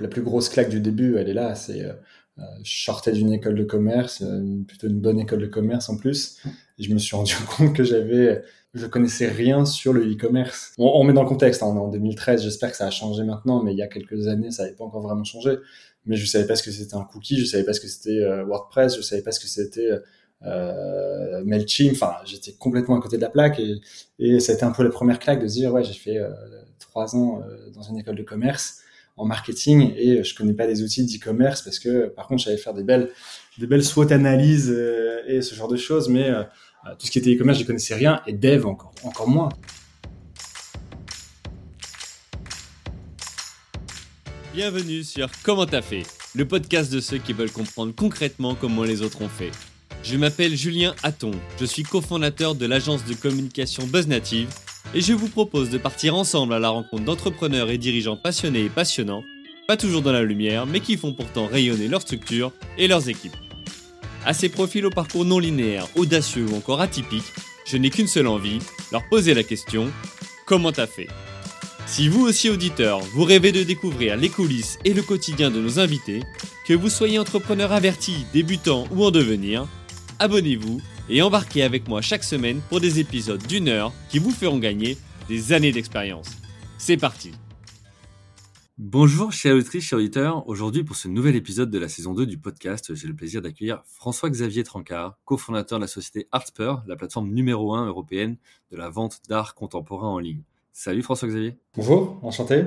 la plus grosse claque du début, elle est là. C'est je sortais d'une école de commerce, plutôt une bonne école de commerce en plus, et je me suis rendu compte que j'avais je connaissais rien sur le e-commerce. On, met dans le contexte, hein, on est en 2013, j'espère que ça a changé maintenant, mais il y a quelques années, ça n'avait pas encore vraiment changé. Mais je savais pas ce que c'était un cookie, je savais pas ce que c'était euh, WordPress, je savais pas ce que c'était euh, Mailchimp. Enfin, j'étais complètement à côté de la plaque et, et ça a été un peu la première claque de se dire ouais, j'ai fait euh, trois ans euh, dans une école de commerce marketing et je connais pas les outils d'e-commerce parce que par contre, j'allais faire des belles, des belles SWOT analyses et ce genre de choses, mais euh, tout ce qui était e-commerce, je connaissais rien et dev encore, encore moins. Bienvenue sur Comment t'as fait, le podcast de ceux qui veulent comprendre concrètement comment les autres ont fait. Je m'appelle Julien Hatton, je suis cofondateur de l'agence de communication BuzzNative et je vous propose de partir ensemble à la rencontre d'entrepreneurs et dirigeants passionnés et passionnants, pas toujours dans la lumière, mais qui font pourtant rayonner leur structure et leurs équipes. À ces profils au parcours non linéaire, audacieux ou encore atypiques, je n'ai qu'une seule envie, leur poser la question comment t'as fait? Si vous aussi auditeur, vous rêvez de découvrir les coulisses et le quotidien de nos invités, que vous soyez entrepreneur averti, débutant ou en devenir, abonnez-vous et embarquez avec moi chaque semaine pour des épisodes d'une heure qui vous feront gagner des années d'expérience. C'est parti Bonjour chers auditrices, chers auditeurs. Aujourd'hui, pour ce nouvel épisode de la saison 2 du podcast, j'ai le plaisir d'accueillir François-Xavier Trancard, cofondateur de la société Artspur, la plateforme numéro 1 européenne de la vente d'art contemporain en ligne. Salut François-Xavier. Bonjour, enchanté.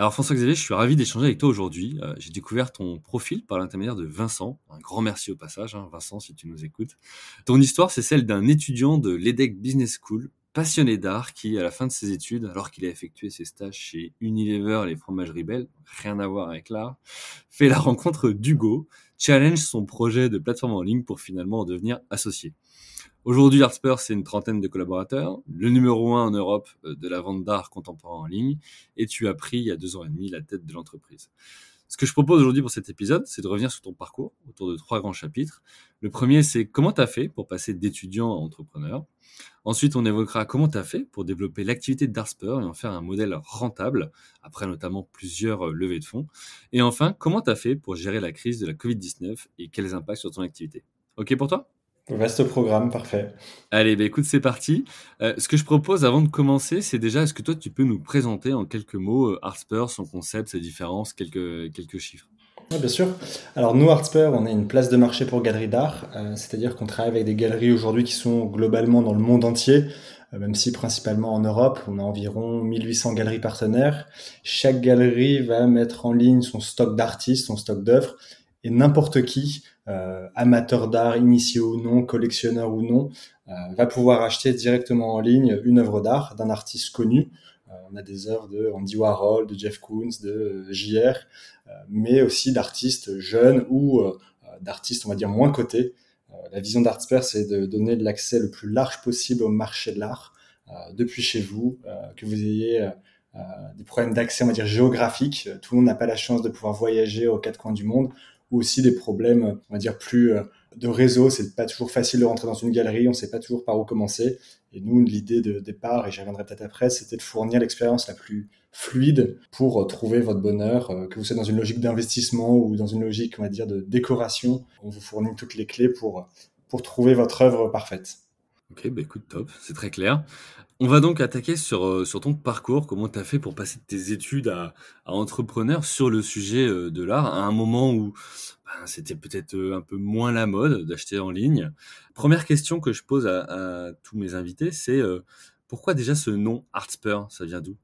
Alors François-Xavier, je suis ravi d'échanger avec toi aujourd'hui. Euh, j'ai découvert ton profil par l'intermédiaire de Vincent. Un grand merci au passage, hein, Vincent, si tu nous écoutes. Ton histoire, c'est celle d'un étudiant de l'EDEC Business School passionné d'art qui, à la fin de ses études, alors qu'il a effectué ses stages chez Unilever et les fromageries Bell, rien à voir avec l'art, fait la rencontre d'Hugo, challenge son projet de plateforme en ligne pour finalement en devenir associé. Aujourd'hui, Artspur, c'est une trentaine de collaborateurs, le numéro un en Europe euh, de la vente d'art contemporain en ligne, et tu as pris il y a deux ans et demi la tête de l'entreprise. Ce que je propose aujourd'hui pour cet épisode, c'est de revenir sur ton parcours autour de trois grands chapitres. Le premier, c'est comment tu as fait pour passer d'étudiant à entrepreneur? Ensuite, on évoquera comment tu as fait pour développer l'activité de Darspur et en faire un modèle rentable, après notamment plusieurs euh, levées de fonds. Et enfin, comment tu as fait pour gérer la crise de la Covid-19 et quels impacts sur ton activité? OK pour toi? Vaste programme, parfait. Allez, bah écoute, c'est parti. Euh, ce que je propose avant de commencer, c'est déjà, est-ce que toi, tu peux nous présenter en quelques mots euh, son concept, ses différences, quelques, quelques chiffres? Oui, bien sûr. Alors nous, Artspur, on est une place de marché pour galeries d'art, euh, c'est-à-dire qu'on travaille avec des galeries aujourd'hui qui sont globalement dans le monde entier, euh, même si principalement en Europe, on a environ 1800 galeries partenaires. Chaque galerie va mettre en ligne son stock d'artistes, son stock d'œuvres, et n'importe qui, euh, amateur d'art, initié ou non, collectionneur ou non, euh, va pouvoir acheter directement en ligne une œuvre d'art d'un artiste connu. Euh, on a des œuvres de Andy Warhol, de Jeff Koons, de JR, mais aussi d'artistes jeunes ou d'artistes, on va dire, moins cotés. la vision d'Artsper, c'est de donner de l'accès le plus large possible au marché de l'art depuis chez vous, que vous ayez des problèmes d'accès, on va dire, géographique. Tout le monde n'a pas la chance de pouvoir voyager aux quatre coins du monde ou aussi des problèmes, on va dire, plus euh, de réseau. C'est pas toujours facile de rentrer dans une galerie, on sait pas toujours par où commencer. Et nous, l'idée de départ, et j'y reviendrai peut-être après, c'était de fournir l'expérience la plus fluide pour euh, trouver votre bonheur, euh, que vous soyez dans une logique d'investissement ou dans une logique, on va dire, de décoration. On vous fournit toutes les clés pour, pour trouver votre œuvre parfaite. Ok, bah écoute, top, c'est très clair. On va donc attaquer sur, euh, sur ton parcours, comment tu as fait pour passer tes études à, à entrepreneur sur le sujet euh, de l'art, à un moment où ben, c'était peut-être euh, un peu moins la mode d'acheter en ligne? Première question que je pose à, à tous mes invités, c'est pourquoi déjà ce nom Artspur, ça vient d'où?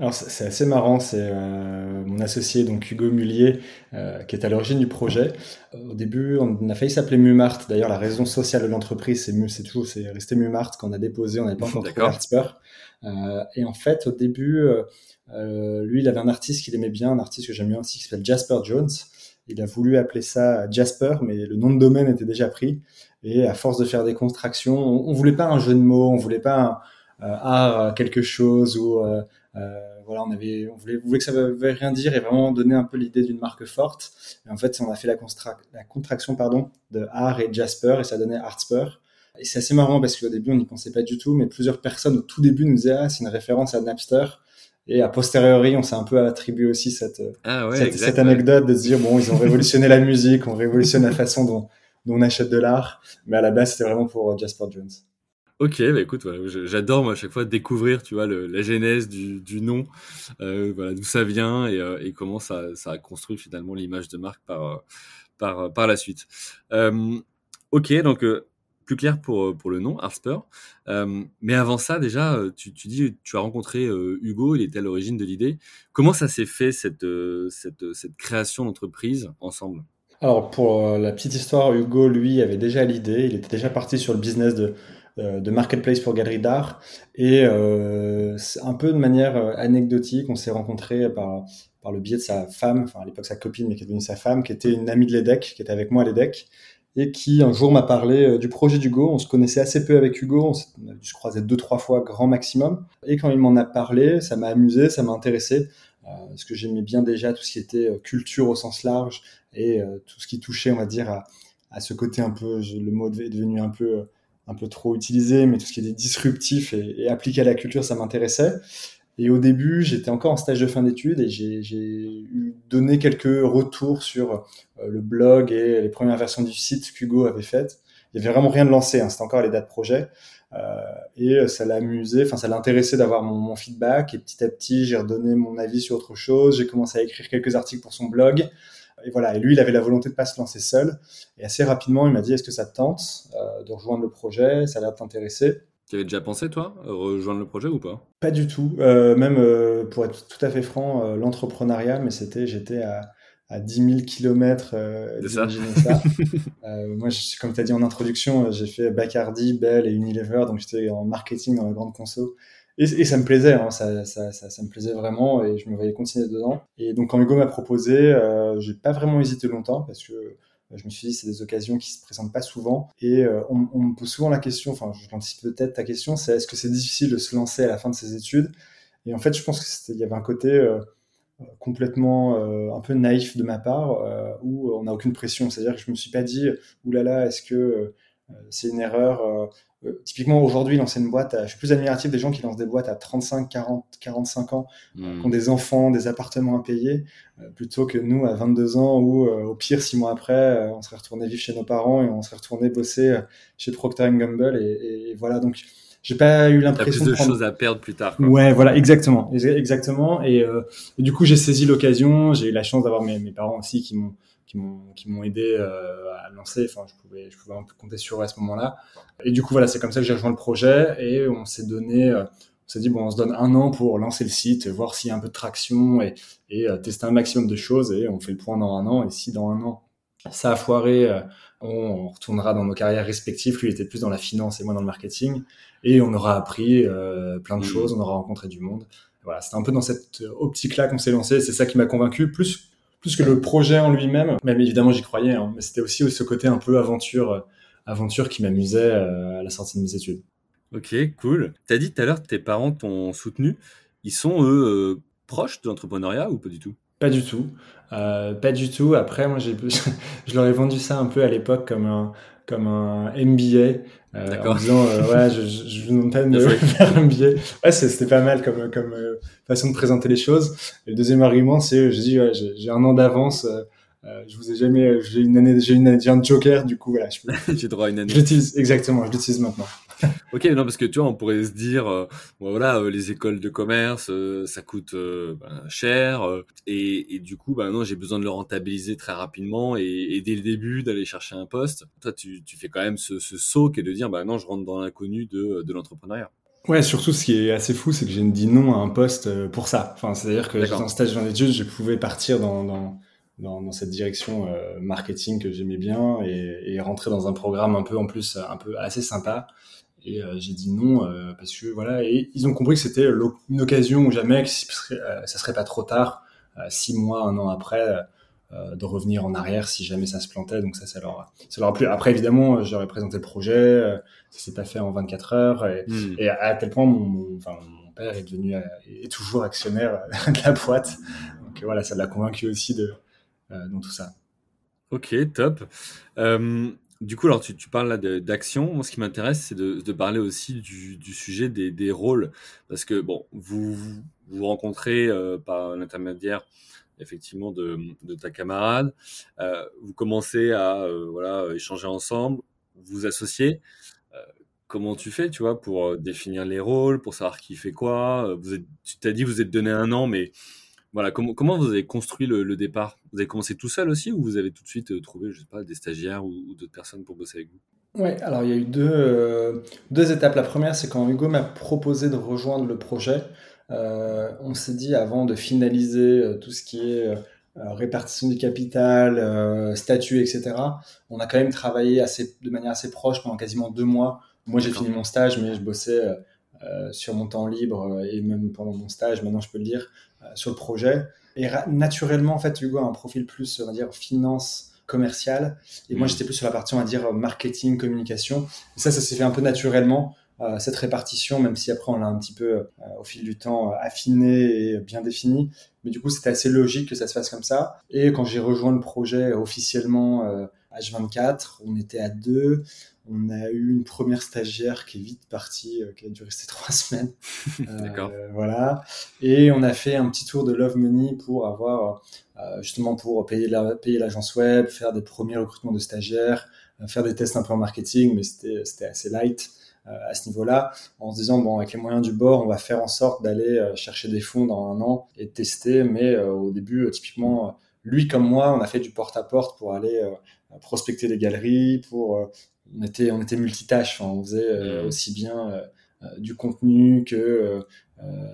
Alors c'est assez marrant, c'est euh, mon associé donc Hugo Mullier euh, qui est à l'origine du projet. Au début, on a failli s'appeler Mumart. D'ailleurs, la raison sociale de l'entreprise, c'est c'est toujours c'est resté Mumart qu'on a déposé. On n'avait pas encore trouvé Artspur. Euh, et en fait, au début, euh, lui, il avait un artiste qu'il aimait bien, un artiste que j'aime bien aussi, qui s'appelle Jasper Jones. Il a voulu appeler ça Jasper, mais le nom de domaine était déjà pris. Et à force de faire des contractions, on, on voulait pas un jeu de mots, on voulait pas un art quelque chose ou euh, voilà, on avait, on voulait, voulait que ça ne veuille rien dire et vraiment donner un peu l'idée d'une marque forte. Et en fait, on a fait la, la contraction pardon de Art et Jasper et ça donnait Artspur. Et c'est assez marrant parce qu'au début, on n'y pensait pas du tout, mais plusieurs personnes au tout début nous disaient ah, c'est une référence à Napster. Et a posteriori, on s'est un peu attribué aussi cette, ah ouais, cette, cette, anecdote de se dire, bon, ils ont révolutionné la musique, on révolutionne la façon dont, dont on achète de l'art. Mais à la base, c'était vraiment pour Jasper Jones. Ok, bah écoute, j'adore moi à chaque fois découvrir, tu vois, la genèse du, du nom, euh, d'où ça vient et, euh, et, comment ça, ça a construit finalement l'image de marque par euh, par par la suite. Ok, donc plus clair pour pour le nom Artsper. mais avant ça, déjà, tu, tu dis, tu as rencontré Hugo, il était à l'origine de l'idée. Comment ça s'est fait cette cette cette création d'entreprise ensemble? Alors pour la petite histoire, Hugo lui avait déjà l'idée, il était déjà parti sur le business de de marketplace pour galeries d'art. Et euh, un peu de manière euh, anecdotique, on s'est rencontrés par, par le biais de sa femme, enfin à l'époque sa copine, mais qui est devenue sa femme, qui était une amie de l'EDEC, qui était avec moi à l'EDEC, et qui un jour m'a parlé du projet d'Hugo. On se connaissait assez peu avec Hugo, on a dû se croiser deux, trois fois grand maximum. Et quand il m'en a parlé, ça m'a amusé, ça m'a intéressé, parce que j'aimais bien déjà tout ce qui était culture au sens large, et tout ce qui touchait, on va dire, à, à ce côté un peu, le mot est devenu un peu un peu trop utilisé, mais tout ce qui était disruptif et, appliqué à la culture, ça m'intéressait. Et au début, j'étais encore en stage de fin d'études et j'ai donné quelques retours sur euh, le blog et les premières versions du site qu'Hugo avait faites. Il n'y avait vraiment rien de lancé, hein, c'était encore les dates projet. Euh, et ça l'a amusé, enfin ça l'intéressait d'avoir mon, mon, feedback. Et petit à petit, j'ai redonné mon avis sur autre chose. J'ai commencé à écrire quelques articles pour son blog et voilà. Et lui, il avait la volonté de pas se lancer seul. Et assez rapidement, il m'a dit Est-ce que ça te tente euh, de rejoindre le projet? Ça a l'air de t'intéresser. Tu avais déjà pensé, toi, rejoindre le projet ou pas? Pas du tout. Euh, même, euh, pour être tout à fait franc, euh, l'entrepreneuriat, mais c'était, j'étais à, à 10 000 kilomètres euh, ça. ça. moi, je, comme tu as dit en introduction, j'ai fait Bacardi, Bell et Unilever, donc j'étais en marketing dans la grande conso. Et, ça me plaisait, hein, ça, ça, ça, me plaisait vraiment et je me voyais continuer dedans. Et donc quand Hugo m'a proposé, euh, j'ai pas vraiment hésité longtemps parce que euh, je me suis dit c'est des occasions qui se présentent pas souvent. Et euh, on, me pose souvent la question, enfin je l'anticipe peut-être ta question, c'est est-ce que c'est difficile de se lancer à la fin de ses études? Et en fait je pense qu'il y avait un côté euh, complètement un peu naïf de ma part où on n'a aucune pression, c'est-à-dire que je me suis pas dit oulala est-ce que c'est une erreur euh, typiquement aujourd'hui lancer une boîte, je suis plus admiratif des gens qui lancent des boîtes à 35, 40, 45 ans, mmh. qui ont des enfants, des appartements à payer, euh, plutôt que nous à 22 ans où euh, au pire six mois après, on serait retourné vivre chez nos parents et on serait retourné bosser chez Procter Gamble et, et, voilà donc j'ai pas eu l'impression de prendre... choses à perdre plus tard. Quoi. Ouais, voilà, exactement, exactement. Et, et du coup, j'ai saisi l'occasion. J'ai eu la chance d'avoir mes, mes parents aussi qui m'ont qui m'ont aidé euh, à lancer. Enfin, je pouvais je pouvais un peu compter sur eux à ce moment-là. Et du coup, voilà, c'est comme ça que j'ai rejoint le projet et on s'est donné. Euh, on s'est dit bon, on se donne un an pour lancer le site, voir s'il y a un peu de traction et, et euh, tester un maximum de choses et on fait le point dans un an. Et si dans un an ça a foiré, on retournera dans nos carrières respectives. Lui était plus dans la finance et moi dans le marketing et on aura appris plein de mmh. choses, on aura rencontré du monde. Voilà, c'était un peu dans cette optique-là qu'on s'est lancé. C'est ça qui m'a convaincu, plus plus que le projet en lui-même. Même évidemment, j'y croyais, hein, mais c'était aussi ce côté un peu aventure, euh, aventure qui m'amusait euh, à la sortie de mes études. Ok, cool. Tu as dit tout à l'heure que tes parents t'ont soutenu. Ils sont, eux, euh, proches de l'entrepreneuriat ou pas du tout? Pas du tout. Euh, pas du tout. Après, moi, j'ai, je leur ai vendu ça un peu à l'époque comme un, comme un MBA. Euh, en disant euh, ouais je, je, je vous demande de faire un billet ouais c'était pas mal comme comme euh, façon de présenter les choses. Et le deuxième argument c'est je dis ouais, j'ai un an d'avance euh, je vous ai jamais j'ai une année j'ai une année j'ai un joker du coup voilà j'ai droit à une année. Je l'utilise exactement je l'utilise maintenant ok, non, parce que tu vois, on pourrait se dire, euh, voilà, euh, les écoles de commerce, euh, ça coûte ben, cher, et, et, du coup, ben non, j'ai besoin de le rentabiliser très rapidement et, et dès le début d'aller chercher un poste. Toi, tu, tu fais quand même ce, ce saut qui est de dire, ben non, je rentre dans l'inconnu de, de l'entrepreneuriat. Ouais, surtout ce qui est assez fou, c'est que j'ai dit non à un poste pour ça. Enfin, c'est-à-dire que j'étais en stage en études, je pouvais partir dans, dans dans, dans, cette direction euh, marketing que j'aimais bien et, et, rentrer dans un programme un peu en plus un peu assez sympa et euh, j'ai dit non euh, parce que voilà, et ils ont compris que c'était une occasion ou jamais, que euh, ça serait pas trop tard, six mois, un an après, de revenir en arrière si jamais ça se plantait. Donc ça, ça leur, ça leur a plu. Après, évidemment, j'aurais présenté le projet, ça s'est pas fait en 24 heures, et, hmm. et à, tel point, mon, mon, enfin, mon père est devenu est toujours actionnaire de la boîte. Donc voilà, ça l'a convaincu aussi de dans tout ça. Ok, top. Euh, du coup, alors tu, tu parles là d'action. Moi, ce qui m'intéresse, c'est de, de, parler aussi du, du sujet des, des, rôles, parce que bon, vous vous rencontrez par l'intermédiaire effectivement de, ta camarade. vous commencez à voilà échanger ensemble, vous associer. comment tu fais, tu vois, pour définir les rôles, pour savoir qui fait quoi? Vous Tu t'as dit vous êtes donné un an, mais voilà, comment, comment vous avez construit le, départ? Vous avez commencé tout seul aussi ou vous avez tout de suite trouvé, je sais pas, des stagiaires ou, d'autres personnes pour bosser avec vous? Oui, alors il y a eu deux, deux étapes. La première, c'est quand Hugo m'a proposé de rejoindre le projet. Euh, on s'est dit avant de finaliser euh, tout ce qui est euh, répartition du capital, statut, etc. On a quand même travaillé assez, de manière assez proche pendant quasiment deux mois. Moi, j'ai fini mon stage, mais je bossais sur mon temps libre et même pendant mon stage, maintenant je peux le dire, sur le projet. Et naturellement, en fait, Hugo a un profil plus, on va dire, finance commerciale. Et moi, mmh. j'étais plus sur la partie, on va dire, marketing, communication. Et ça, ça s'est fait un peu naturellement. Euh, cette répartition, même si après on l'a un petit peu euh, au fil du temps euh, affiné et bien défini. Mais du coup, c'était assez logique que ça se fasse comme ça. Et quand j'ai rejoint le projet officiellement H24, on était à deux. On a eu une première stagiaire qui est vite partie, qui a dû rester trois semaines. D'accord. Voilà. Et on a fait un petit tour de Love Money pour avoir, justement, pour payer l'agence web, faire des premiers recrutements de stagiaires, faire des tests un peu en marketing, mais c'était assez light. Euh, à ce niveau-là, en se disant, bon, avec les moyens du bord, on va faire en sorte d'aller euh, chercher des fonds dans un an et de tester. Mais euh, au début, typiquement, lui comme moi, on a fait du porte-à-porte pour aller prospecter des galeries, pour... on était, on était multitâche, on faisait mmh. aussi bien du contenu que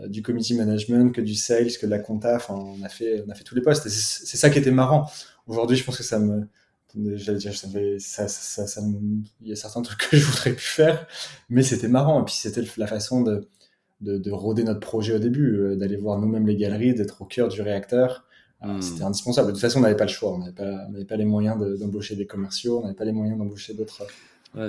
du community management, que du sales, que de la compta. Enfin, on a fait, on a fait tous les postes. c'est ça qui était marrant. Aujourd'hui, je pense que ça me, j'allais dire, ça, ça, ça, ça, il y a certains trucs que je voudrais plus faire, mais c'était marrant. Et puis c'était la façon de, de, de, rôder notre projet au début, euh, d'aller voir nous-mêmes les galeries, d'être au cœur du réacteur. Hmm. C'était indispensable. De toute façon, on n'avait pas le choix. On n'avait pas, pas, les moyens d'embaucher des commerciaux, on n'avait pas les moyens d'embaucher d'autres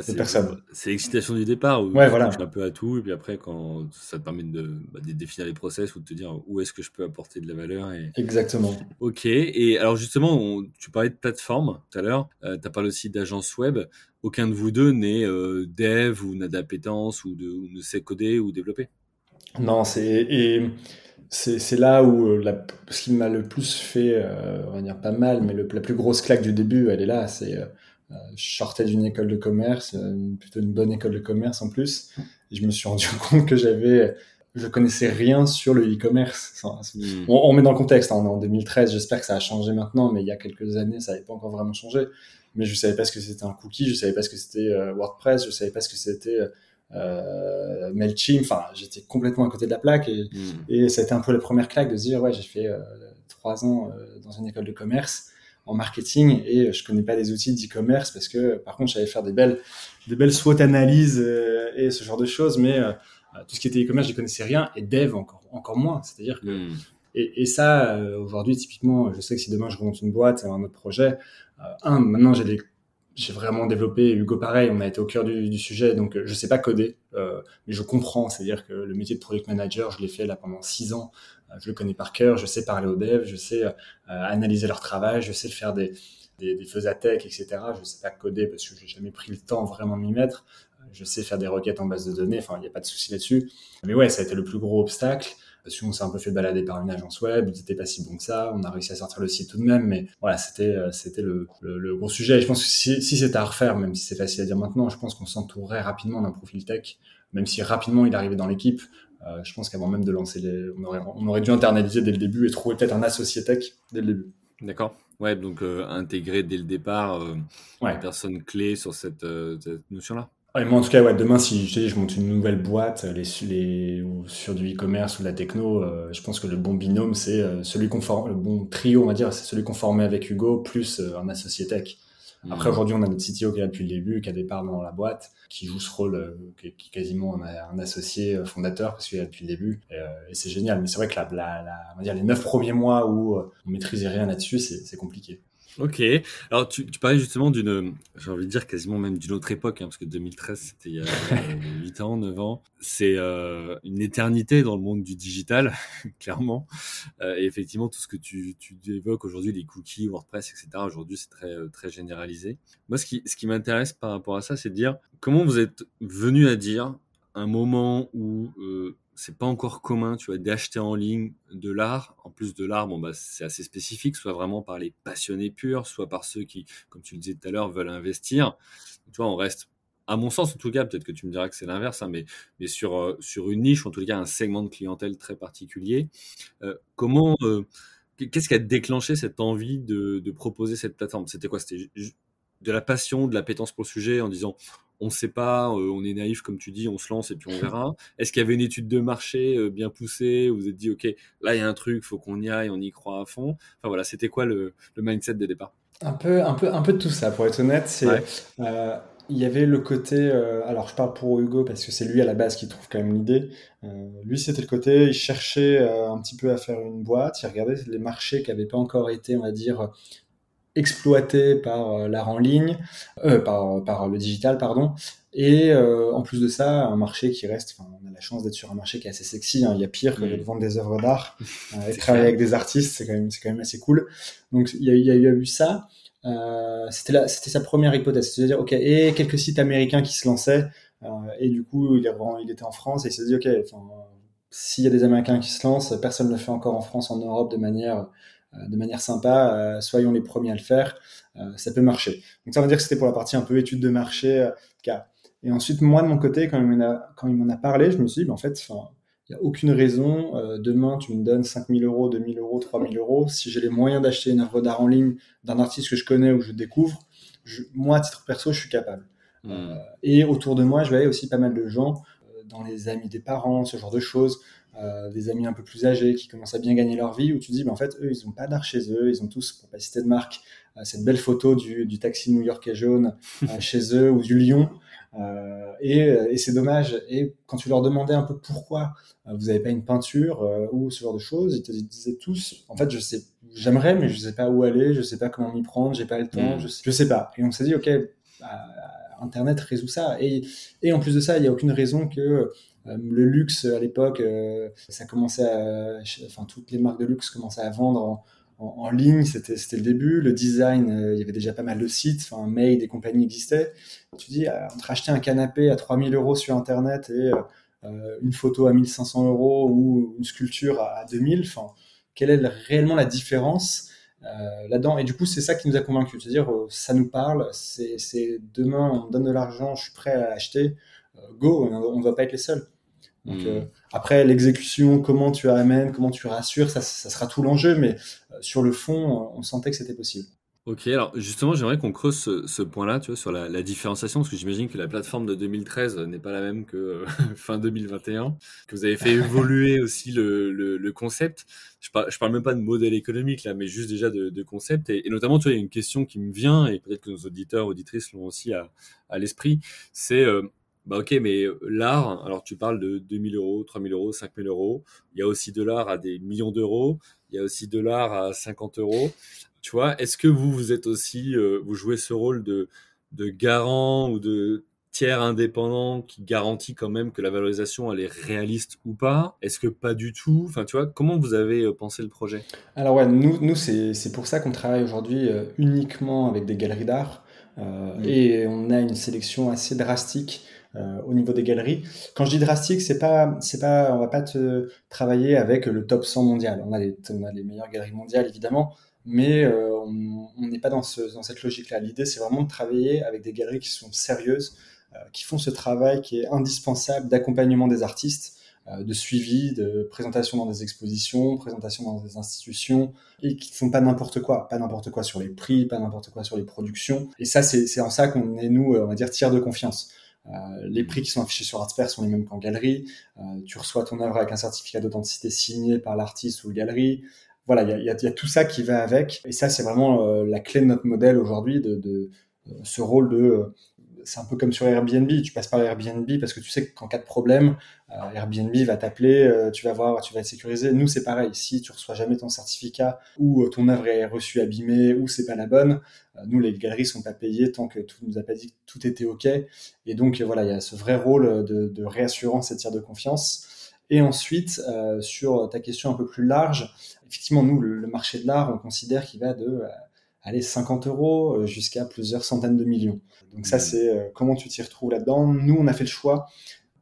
c'est l'excitation du départ où ouais, voilà. tu un peu à tout et puis après quand ça te permet de, bah, de définir les process ou de te dire où est-ce que je peux apporter de la valeur. Et... Exactement. Ok. Et alors justement, tu parlais de plateforme tout à l'heure. Euh, tu as parlé aussi d'agence web. Aucun de vous deux n'est euh, dev ou n'a d'appétence ou, de, ou ne sait coder ou développer? Non, c'est et c'est là où euh, la, ce qui m'a le plus fait, on va dire pas mal, mais le, la plus grosse claque du début, elle est là. C'est euh, je sortais d'une école de commerce, euh, plutôt une bonne école de commerce en plus. Et je me suis rendu compte que j'avais, je connaissais rien sur le e-commerce. Hmm. On, met dans le contexte, hein, on est en 2013, j'espère que ça a changé maintenant, mais il y a quelques années, ça n'avait pas encore vraiment changé. Mais je savais pas ce que c'était un cookie, je savais pas ce que c'était euh, WordPress, je savais pas ce que c'était euh, Mailchimp. Enfin, j'étais complètement à côté de la plaque et, hmm. et ça a été un peu la première claque de se dire, ouais, j'ai fait trois ans dans une école de commerce en marketing et je connais pas les outils d'e-commerce parce que par contre j'allais faire des belles des belles SWOT analyses euh, et ce genre de choses mais euh, tout ce qui était e-commerce je connaissais rien et dev encore encore moins c'est-à-dire que hmm. et, et, ça euh, aujourd'hui typiquement je sais que si demain je remonte une boîte un autre projet un maintenant j'ai des j'ai vraiment développé Hugo pareil, on a été au cœur du, sujet, donc je sais pas coder, euh, mais je comprends, c'est-à-dire que le métier de product manager, je l'ai fait là pendant six ans, euh, je le connais par cœur, je sais parler aux devs, je sais euh, analyser leur travail, je sais faire des, des, des feux à tech, etc. Je sais pas coder parce que j'ai jamais pris le temps vraiment de m'y mettre. Je sais faire des requêtes en base de données, enfin il n'y a pas de souci là-dessus. Mais ouais, ça a été le plus gros obstacle parce qu'on s'est un peu fait balader par une agence web, ils n'étaient pas si bon que ça, on a réussi à sortir le site tout de même, mais voilà, c'était euh, c'était le, le, gros sujet. Et je pense que si, si c'était à refaire, même si c'est facile à dire maintenant, je pense qu'on s'entourerait rapidement d'un profil tech, même si rapidement il arrivait dans l'équipe. Euh, je pense qu'avant même de lancer les, on aurait, on aurait dû internaliser dès le début et trouver peut-être un associé tech dès le début. D'accord. Ouais, donc euh, intégrer dès le départ euh, une personne clé sur cette, cette notion-là moi, en tout cas, ouais, demain, si je, je monte une nouvelle boîte les, les, sur du e-commerce ou de la techno, euh, je pense que le bon binôme, c'est euh, celui conforme, le bon trio, on va dire, c'est celui qu'on formait avec Hugo plus euh, un associé tech. Après, mmh. aujourd'hui, on a notre CTO qui est là depuis le début, qui a des parts dans la boîte, qui joue ce rôle, qui, qui, quasiment on a un associé fondateur parce qu'il est là depuis le début. Et, et c'est génial. Mais c'est vrai que la, la, la, on va dire les neuf premiers mois où on maîtrisait rien là-dessus, c'est compliqué. Ok. Alors, tu, tu parlais justement d'une, j'ai envie de dire quasiment même d'une autre époque, hein, parce que 2013, c'était il y a 8 ans, 9 ans. C'est euh, une éternité dans le monde du digital, clairement. Euh, et effectivement, tout ce que tu, tu évoques aujourd'hui, les cookies, WordPress, etc., aujourd'hui, c'est très, euh, très généralisé. Moi, ce qui, ce qui m'intéresse par rapport à ça, c'est de dire comment vous êtes venu à dire un moment où euh, c'est pas encore commun, tu vois, d'acheter en ligne de l'art. En plus de l'art, bon, bah, c'est assez spécifique, soit vraiment par les passionnés purs, soit par ceux qui, comme tu le disais tout à l'heure, veulent investir. Tu vois, on reste, à mon sens en tout cas, peut-être que tu me diras que c'est l'inverse, hein, mais, mais sur, euh, sur une niche, en tout cas un segment de clientèle très particulier. Euh, comment, euh, qu'est-ce qui a déclenché cette envie de, de proposer cette plateforme? C'était quoi? C'était de la passion, de la l'appétence pour le sujet en disant on ne sait pas, euh, on est naïf comme tu dis, on se lance et puis on verra. Est-ce qu'il y avait une étude de marché euh, bien poussée où vous vous êtes dit ok là il y a un truc, faut qu'on y aille, on y croit à fond. Enfin voilà, c'était quoi le, mindset des départ? Un peu, un peu, un peu de tout ça pour être honnête. Euh, il y avait le côté, alors je parle pour Hugo parce que c'est lui à la base qui trouve quand même l'idée. lui c'était le côté, il cherchait un petit peu à faire une boîte, il regardait les marchés qui n'avaient pas encore été, on va dire, exploité par euh, l'art en ligne, euh, par, par le digital, pardon. Et euh, en plus de ça, un marché qui reste, on a la chance d'être sur un marché qui est assez sexy. Hein. Il y a pire que de vendre des œuvres d'art et travailler avec des artistes, c'est quand même, quand même assez cool. Donc il y a, il y a, eu ça. Euh, c'était sa première hypothèse, c'est-à-dire ok, et quelques sites américains qui se lançaient. Euh, et du coup, il, est, il était en France et il s'est dit ok, s'il y a des Américains qui se lancent, personne ne le fait encore en France, en Europe de manière euh, de manière sympa, euh, soyons les premiers à le faire, euh, ça peut marcher. Donc ça veut dire que c'était pour la partie un peu étude de marché. Et ensuite, moi de mon côté, quand il m'en a, quand il m'en a parlé, je me suis dit, ben, en fait, il n'y a aucune raison. demain, tu me donnes 5000 euros, 2000 euros, 3000 euros. Si j'ai les moyens d'acheter une œuvre d'art en ligne d'un artiste que je connais ou que je découvre, moi, à titre perso, je suis capable. Hmm. et autour de moi, je voyais aussi pas mal de gens, dans les amis des parents, ce genre de choses, euh, des amis un peu plus âgés qui commencent à bien gagner leur vie, où tu te dis, ben, en fait, eux, ils n'ont pas d'art chez eux, ils ont tous, pour pas citer de marque, euh, cette belle photo du, du taxi new-yorkais jaune euh, chez eux ou du lion. et, et c'est dommage. Et quand tu leur demandais un peu pourquoi vous n'avez pas une peinture ou ce genre de choses, ils te disaient tous, en fait, je sais, j'aimerais, mais je sais pas où aller, je sais pas comment m'y prendre, j'ai pas le temps, mm. je, je sais pas. Et on s'est dit, ok, Internet résout ça. Et, et en plus de ça, il n'y a aucune raison que le luxe à l'époque, euh, ça commençait à, enfin toutes les marques de luxe commençaient à vendre en, ligne, c'était le début. Le design, euh, il y avait déjà pas mal de sites, enfin Made et compagnie existaient. Tu dis, entre acheter un canapé à 3000 euros sur Internet et une photo à 1500 euros ou une sculpture à, 2000, enfin, quelle est réellement la différence là-dedans? Et du coup, c'est ça qui nous a convaincus. C'est-à-dire, ça nous parle, c'est demain, on me donne de l'argent, je suis prêt à l'acheter. go, on ne va pas être les seuls. Donc, hmm. euh, après, l'exécution, comment tu amènes, comment tu rassures, ça, ça sera tout l'enjeu, mais euh, sur le fond, on sentait que c'était possible. Ok, alors justement, j'aimerais qu'on creuse ce, point-là, tu vois, sur la, différenciation, parce que j'imagine que la plateforme de 2013 n'est pas la même que euh, fin 2021, que vous avez fait évoluer aussi le, le, concept. Je parle, je parle même pas de modèle économique là, mais juste déjà de, de concept. Et, notamment, tu vois, il y a une question qui me vient, et peut-être que nos auditeurs, auditrices l'ont aussi à, à l'esprit, c'est bah ok, mais euh, l'art, alors tu parles de 2000 euros, 3000 euros, 5000 euros. Il y a aussi de l'art à des millions d'euros. Il y a aussi de l'art à 50 euros. Tu vois, est-ce que vous, vous êtes aussi, euh, vous jouez ce rôle de, de garant ou de tiers indépendant qui garantit quand même que la valorisation elle est réaliste ou pas? Est-ce que pas du tout? Enfin, tu vois, comment vous avez euh, pensé le projet? Alors ouais, nous, nous c'est pour ça qu'on travaille aujourd'hui uniquement avec des galeries d'art mmh. et on a une sélection assez drastique euh, au niveau des galeries. Quand je dis drastique, c'est pas, c'est pas, on va pas te travailler avec le top 100 mondial. On a les, meilleures galeries mondiales évidemment, mais euh, on n'est pas dans, dans cette logique-là. L'idée, c'est vraiment de travailler avec des galeries qui sont sérieuses, euh, qui font ce travail qui est indispensable d'accompagnement des artistes, de suivi, de présentation dans des expositions, présentation dans des institutions, et qui font pas n'importe quoi, pas n'importe quoi sur les prix, pas n'importe quoi sur les productions. Et ça, c'est en ça qu'on est, nous, on va dire, tiers de confiance. Euh, les prix qui sont affichés sur Artsper sont les mêmes qu'en galerie. Euh, tu reçois ton œuvre avec un certificat d'authenticité signé par l'artiste ou galerie. Voilà, il y a, tout ça qui va avec. Et ça, c'est vraiment euh, la clé de notre modèle aujourd'hui, de, ce rôle de c'est un peu comme sur Airbnb. Tu passes par Airbnb parce que tu sais qu'en cas de problème, euh, Airbnb va t'appeler, euh, tu vas voir, tu vas être sécurisé. Nous, c'est pareil. Si tu reçois jamais ton certificat ou euh, ton œuvre est reçue abîmée ou c'est pas la bonne, nous, les galeries sont pas payées tant que tout nous a pas dit que tout était OK. Et donc, voilà, il y a ce vrai rôle de, réassurance et de de confiance. Et ensuite, sur ta question un peu plus large, effectivement, nous, le marché de l'art, on considère qu'il va de allez, 50 euros jusqu'à plusieurs centaines de millions. Donc ça, c'est comment tu t'y retrouves là-dedans. Nous, on a fait le choix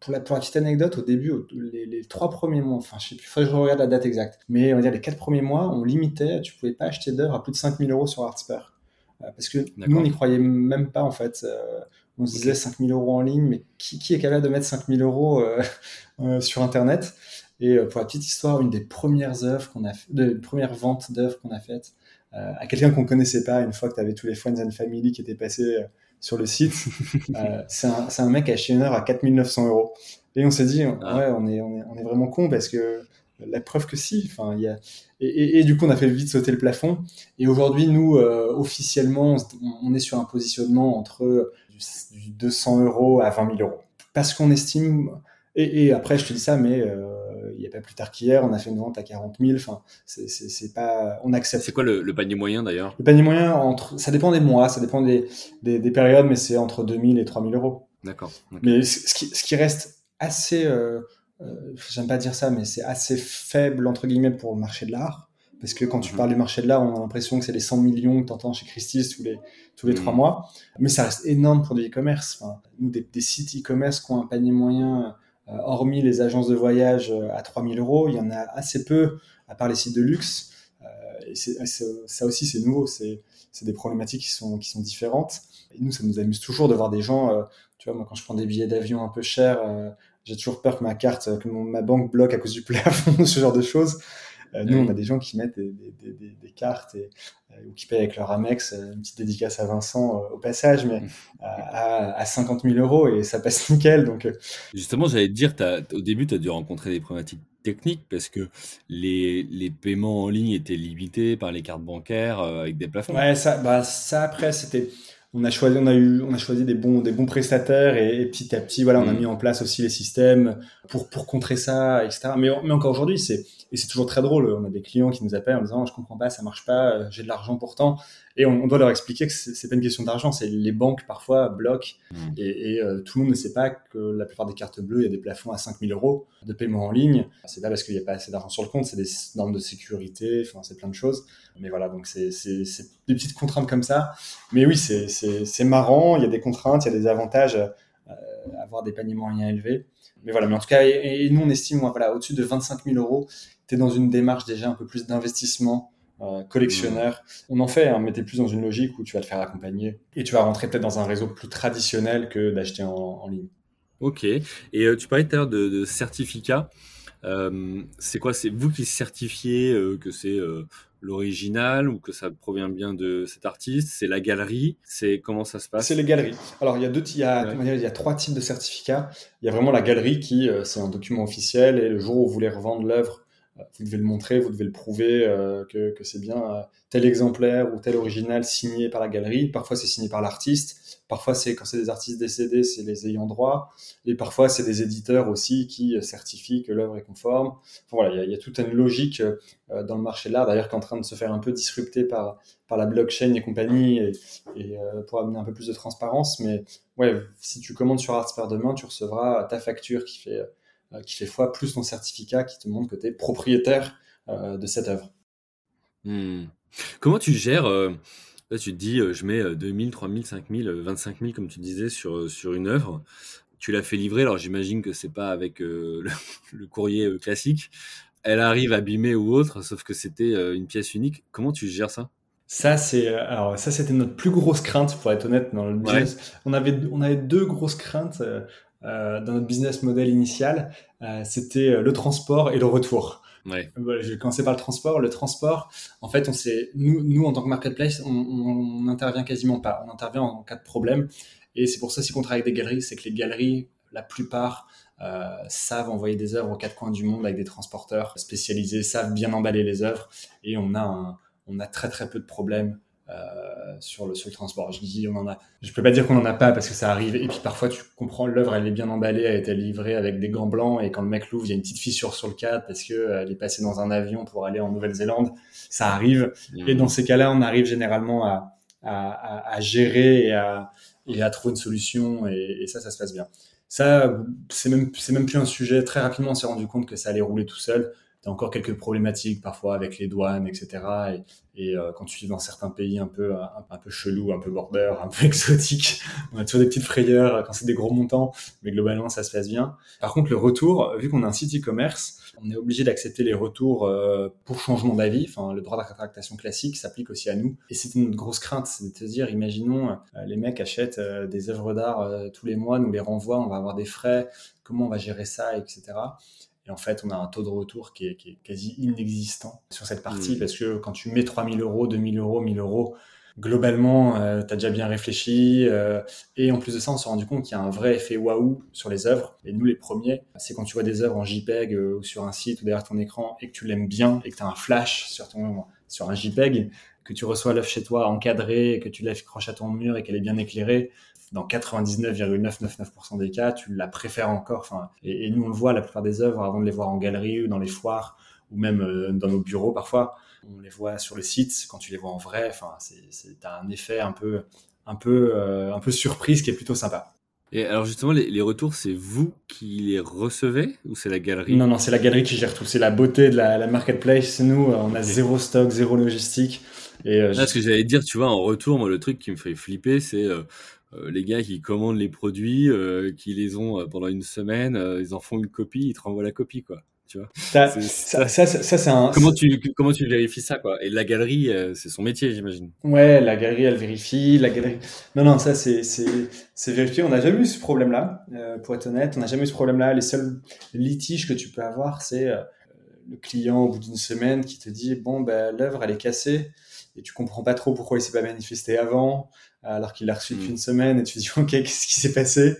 pour la, pour la petite anecdote, au début, les, trois premiers mois, enfin, je sais plus, faut que je regarde la date exacte, mais on va dire les quatre premiers mois, on limitait, tu pouvais pas acheter d'heures à plus de 5000 euros sur Artspur. Euh, parce que nous, on n'y croyait même pas, en fait. Euh, on se disait 5000 euros en ligne, mais qui, qui est capable de mettre 5000 euros euh, sur Internet? Et pour la petite histoire, une des premières œuvres qu'on a fait, de premières ventes d'œuvres qu'on a faites à quelqu'un qu'on connaissait pas, une fois que tu avais tous les friends and family qui étaient passés sur le site. euh, c'est un, un, mec une heure à 4900 euros. Et on s'est dit, ah. ouais, on est, on est, on est vraiment con parce que la preuve que si. Enfin, y a... et, et, et, du coup, on a fait vite sauter le plafond. Et aujourd'hui, nous, euh, officiellement, on est sur un positionnement entre du, 200 euros à 20 000 euros. Parce qu'on estime. Et, et, après, je te dis ça, mais euh, il n'y a pas plus tard qu'hier, on a fait une vente à 40 000. Enfin, c'est pas, on accepte. C'est quoi le, le, panier moyen d'ailleurs? Le panier moyen, entre, ça dépend des mois, ça dépend des, des, des périodes, mais c'est entre 2000 et 3000 euros. D'accord. Okay. Mais ce qui, ce qui, reste assez, euh, euh, j'aime pas dire ça, mais c'est assez faible entre guillemets pour le marché de l'art. Parce que quand tu mmh. parles du marché de l'art, on a l'impression que c'est les 100 millions que tu entends chez Christie's tous les, tous les trois mmh. mois. Mais ça reste énorme pour des e-commerce. Enfin, nous, des, des sites e-commerce qui ont un panier moyen hormis les agences de voyage euh, à 3000 euros, il y en a assez peu, à part les sites de luxe. Euh, et ça aussi, c'est nouveau. C'est des problématiques qui sont, qui sont différentes. Et nous, ça nous amuse toujours de voir des gens. tu vois, moi, quand je prends des billets d'avion un peu chers, j'ai toujours peur que ma carte, que ma banque bloque à cause du plafond, ce genre de choses. Euh, nous, on a des gens qui mettent des, des, des, des cartes et, euh, ou qui payent avec leur Amex, euh, une petite dédicace à Vincent au passage, mais à, à 50 000 euros et ça passe nickel. Donc, Justement, j'allais te dire, as, au début, tu as dû rencontrer des problématiques techniques parce que les, les paiements en ligne étaient limités par les cartes bancaires avec des plafonds. Ouais, ça, bah, ça après, c'était on a choisi, on a eu, on a choisi des bons, des bons prestataires et, et petit à petit, voilà, on a mmh. mis en place aussi les systèmes pour pour contrer ça, etc. Mais, mais encore aujourd'hui, c'est et c'est toujours très drôle. On a des clients qui nous appellent en disant je comprends pas, ça marche pas, euh, j'ai de l'argent pourtant. Et on, on, doit leur expliquer que c'est pas une question d'argent, c'est les banques parfois bloquent mmh. et, et euh, tout le monde ne sait pas que la plupart des cartes bleues, il y a des plafonds à 5000 euros de paiement en ligne. C'est pas parce qu'il n'y a pas assez d'argent sur le compte, c'est des normes de sécurité, enfin c'est plein de choses. Mais voilà, donc c'est des petites contraintes comme ça. Mais oui, c'est marrant, il y a des contraintes, il y a des avantages euh, avoir des paniers moyens élevés. Mais voilà, mais en tout cas, et, et nous on estime, voilà, au-dessus de 25 000 euros, tu es dans une démarche déjà un peu plus d'investissement euh, collectionneur. Mmh. On en fait, hein, mais tu es plus dans une logique où tu vas te faire accompagner et tu vas rentrer peut-être dans un réseau plus traditionnel que d'acheter en, en, ligne. Ok. Et euh, tu parlais tout à l'heure de, de certificats. Euh, c'est quoi? C'est vous qui certifiez que c'est l'original ou que ça provient bien de cet artiste? C'est la galerie? C'est comment ça se passe? C'est les galeries. Alors il y a deux, il y a, ouais. dire, il y a trois types de certificats. Il y a vraiment la galerie qui c'est un document officiel et le jour où vous voulez revendre l'œuvre vous devez le montrer, vous devez le prouver euh, que, c'est bien euh, tel exemplaire ou tel original signé par la galerie. Parfois c'est signé par l'artiste, parfois c'est quand c'est des artistes décédés, c'est les ayants droit, et parfois c'est des éditeurs aussi qui certifient que l'œuvre est conforme. Enfin, voilà, il y, a, toute une logique euh, dans le marché de l'art, d'ailleurs qui est en train de se faire un peu disrupter par la blockchain et compagnie, et, euh, pour amener un peu plus de transparence. Mais ouais, si tu commandes sur Artspare demain, tu recevras ta facture qui fait euh, qui fait fois plus ton certificat qui te montre que tu es propriétaire euh, de cette œuvre. Hmm. Comment tu gères euh, Là, tu te dis, je mets 2000, 3000, 5000, 25 000, comme tu disais, sur, sur une œuvre. Tu l'as fait livrer, alors j'imagine que c'est pas avec euh, le, le, courrier euh, classique. Elle arrive abîmée ou autre, sauf que c'était euh, une pièce unique. Comment tu gères ça? Ça, c'est alors ça, c'était notre plus grosse crainte, pour être honnête, dans le business. Ouais. On avait on avait deux grosses craintes euh, dans notre business model initial, euh, c'était euh, le transport et le retour. Ouais. Je vais commencer par le transport. Le transport, en fait, on sait, nous, nous en tant que marketplace, on, on, intervient quasiment pas. On intervient en cas de problème. Et c'est pour ça, si on travaille avec des galeries, c'est que les galeries, la plupart, euh, savent envoyer des œuvres aux quatre coins du monde avec des transporteurs spécialisés, savent bien emballer les œuvres. Et on a, un, on a très très peu de problèmes euh, sur, le, sur le transport. Je dis, on en a. Je peux pas dire qu'on en a pas parce que ça arrive. Et puis parfois, tu comprends, l'œuvre, elle est bien emballée, elle a été livrée avec des gants blancs. Et quand le mec l'ouvre, il y a une petite fissure sur le cadre parce que euh, elle est passée dans un avion pour aller en Nouvelle-Zélande. Ça arrive. Mmh. Et dans ces cas-là, on arrive généralement à, à, à, à, gérer et à, et à trouver une solution. Et, et ça, ça se passe bien. Ça, c'est même, c'est même plus un sujet. Très rapidement, on s'est rendu compte que ça allait rouler tout seul as encore quelques problématiques parfois avec les douanes, etc. Et, euh, quand tu vis dans certains pays un peu, un, un, peu chelou, un peu border, un peu exotique, on a toujours des petites frayeurs quand c'est des gros montants, mais globalement ça se passe bien. Par contre, le retour, vu qu'on a un site e-commerce, on est obligé d'accepter les retours euh, pour changement d'avis. Enfin, le droit de rétractation classique s'applique aussi à nous. Et c'est une grosse crainte, c'est de te dire, imaginons, euh, les mecs achètent des œuvres d'art tous les mois, nous les renvoient, on va avoir des frais, comment on va gérer ça, etc. Et en fait, on a un taux de retour qui est, qui est quasi inexistant sur cette partie mmh. parce que quand tu mets 3000 euros, 2000 euros, 1000 euros, globalement, euh, tu as déjà bien réfléchi. Euh, et en plus de ça, on s'est rendu compte qu'il y a un vrai effet waouh sur les œuvres. Et nous, les premiers, c'est quand tu vois des œuvres en JPEG euh, ou sur un site ou derrière ton écran et que tu l'aimes bien et que tu as un flash sur, ton, sur un JPEG, que tu reçois l'œuvre chez toi encadrée, que tu l'accroches à ton mur et qu'elle est bien éclairée. Dans 99,999% des cas, tu la préfères encore. Enfin, et, et, nous, on le voit, la plupart des œuvres, avant de les voir en galerie ou dans les foires, ou même dans nos bureaux parfois, on les voit sur le site, quand tu les vois en vrai, enfin, c'est un effet un peu, un peu, euh, un peu surprise qui est plutôt sympa. Et alors justement, les, retours, c'est vous qui les recevez ou c'est la galerie? Non, non, c'est la galerie qui gère tout. C'est la beauté de la, marketplace. Nous, on a zéro stock, zéro logistique. Et euh, ce que j'allais dire, tu vois, en retour, moi, le truc qui me fait flipper, c'est euh, les gars qui commandent les produits, qui les ont pendant une semaine, ils en font une copie, ils te renvoient la copie, quoi tu vois? Ça, ça, ça, c'est un. Comment tu comment tu vérifies ça quoi? Et la galerie, euh, c'est son métier, j'imagine. Ouais, la galerie, elle vérifie. La galerie. Non, non, ça c'est c'est c'est vérifié. On n'a jamais eu ce problème-là, euh, pour être honnête. On n'a jamais eu ce problème-là. Les seuls litiges que tu peux avoir, c'est euh, le client au bout d'une semaine qui te dit bon ben l'œuvre elle est cassée et tu comprends pas trop pourquoi il s'est pas manifesté avant alors qu'il l'a reçu depuis hmm. une semaine et tu te dis ok qu'est-ce qui s'est passé?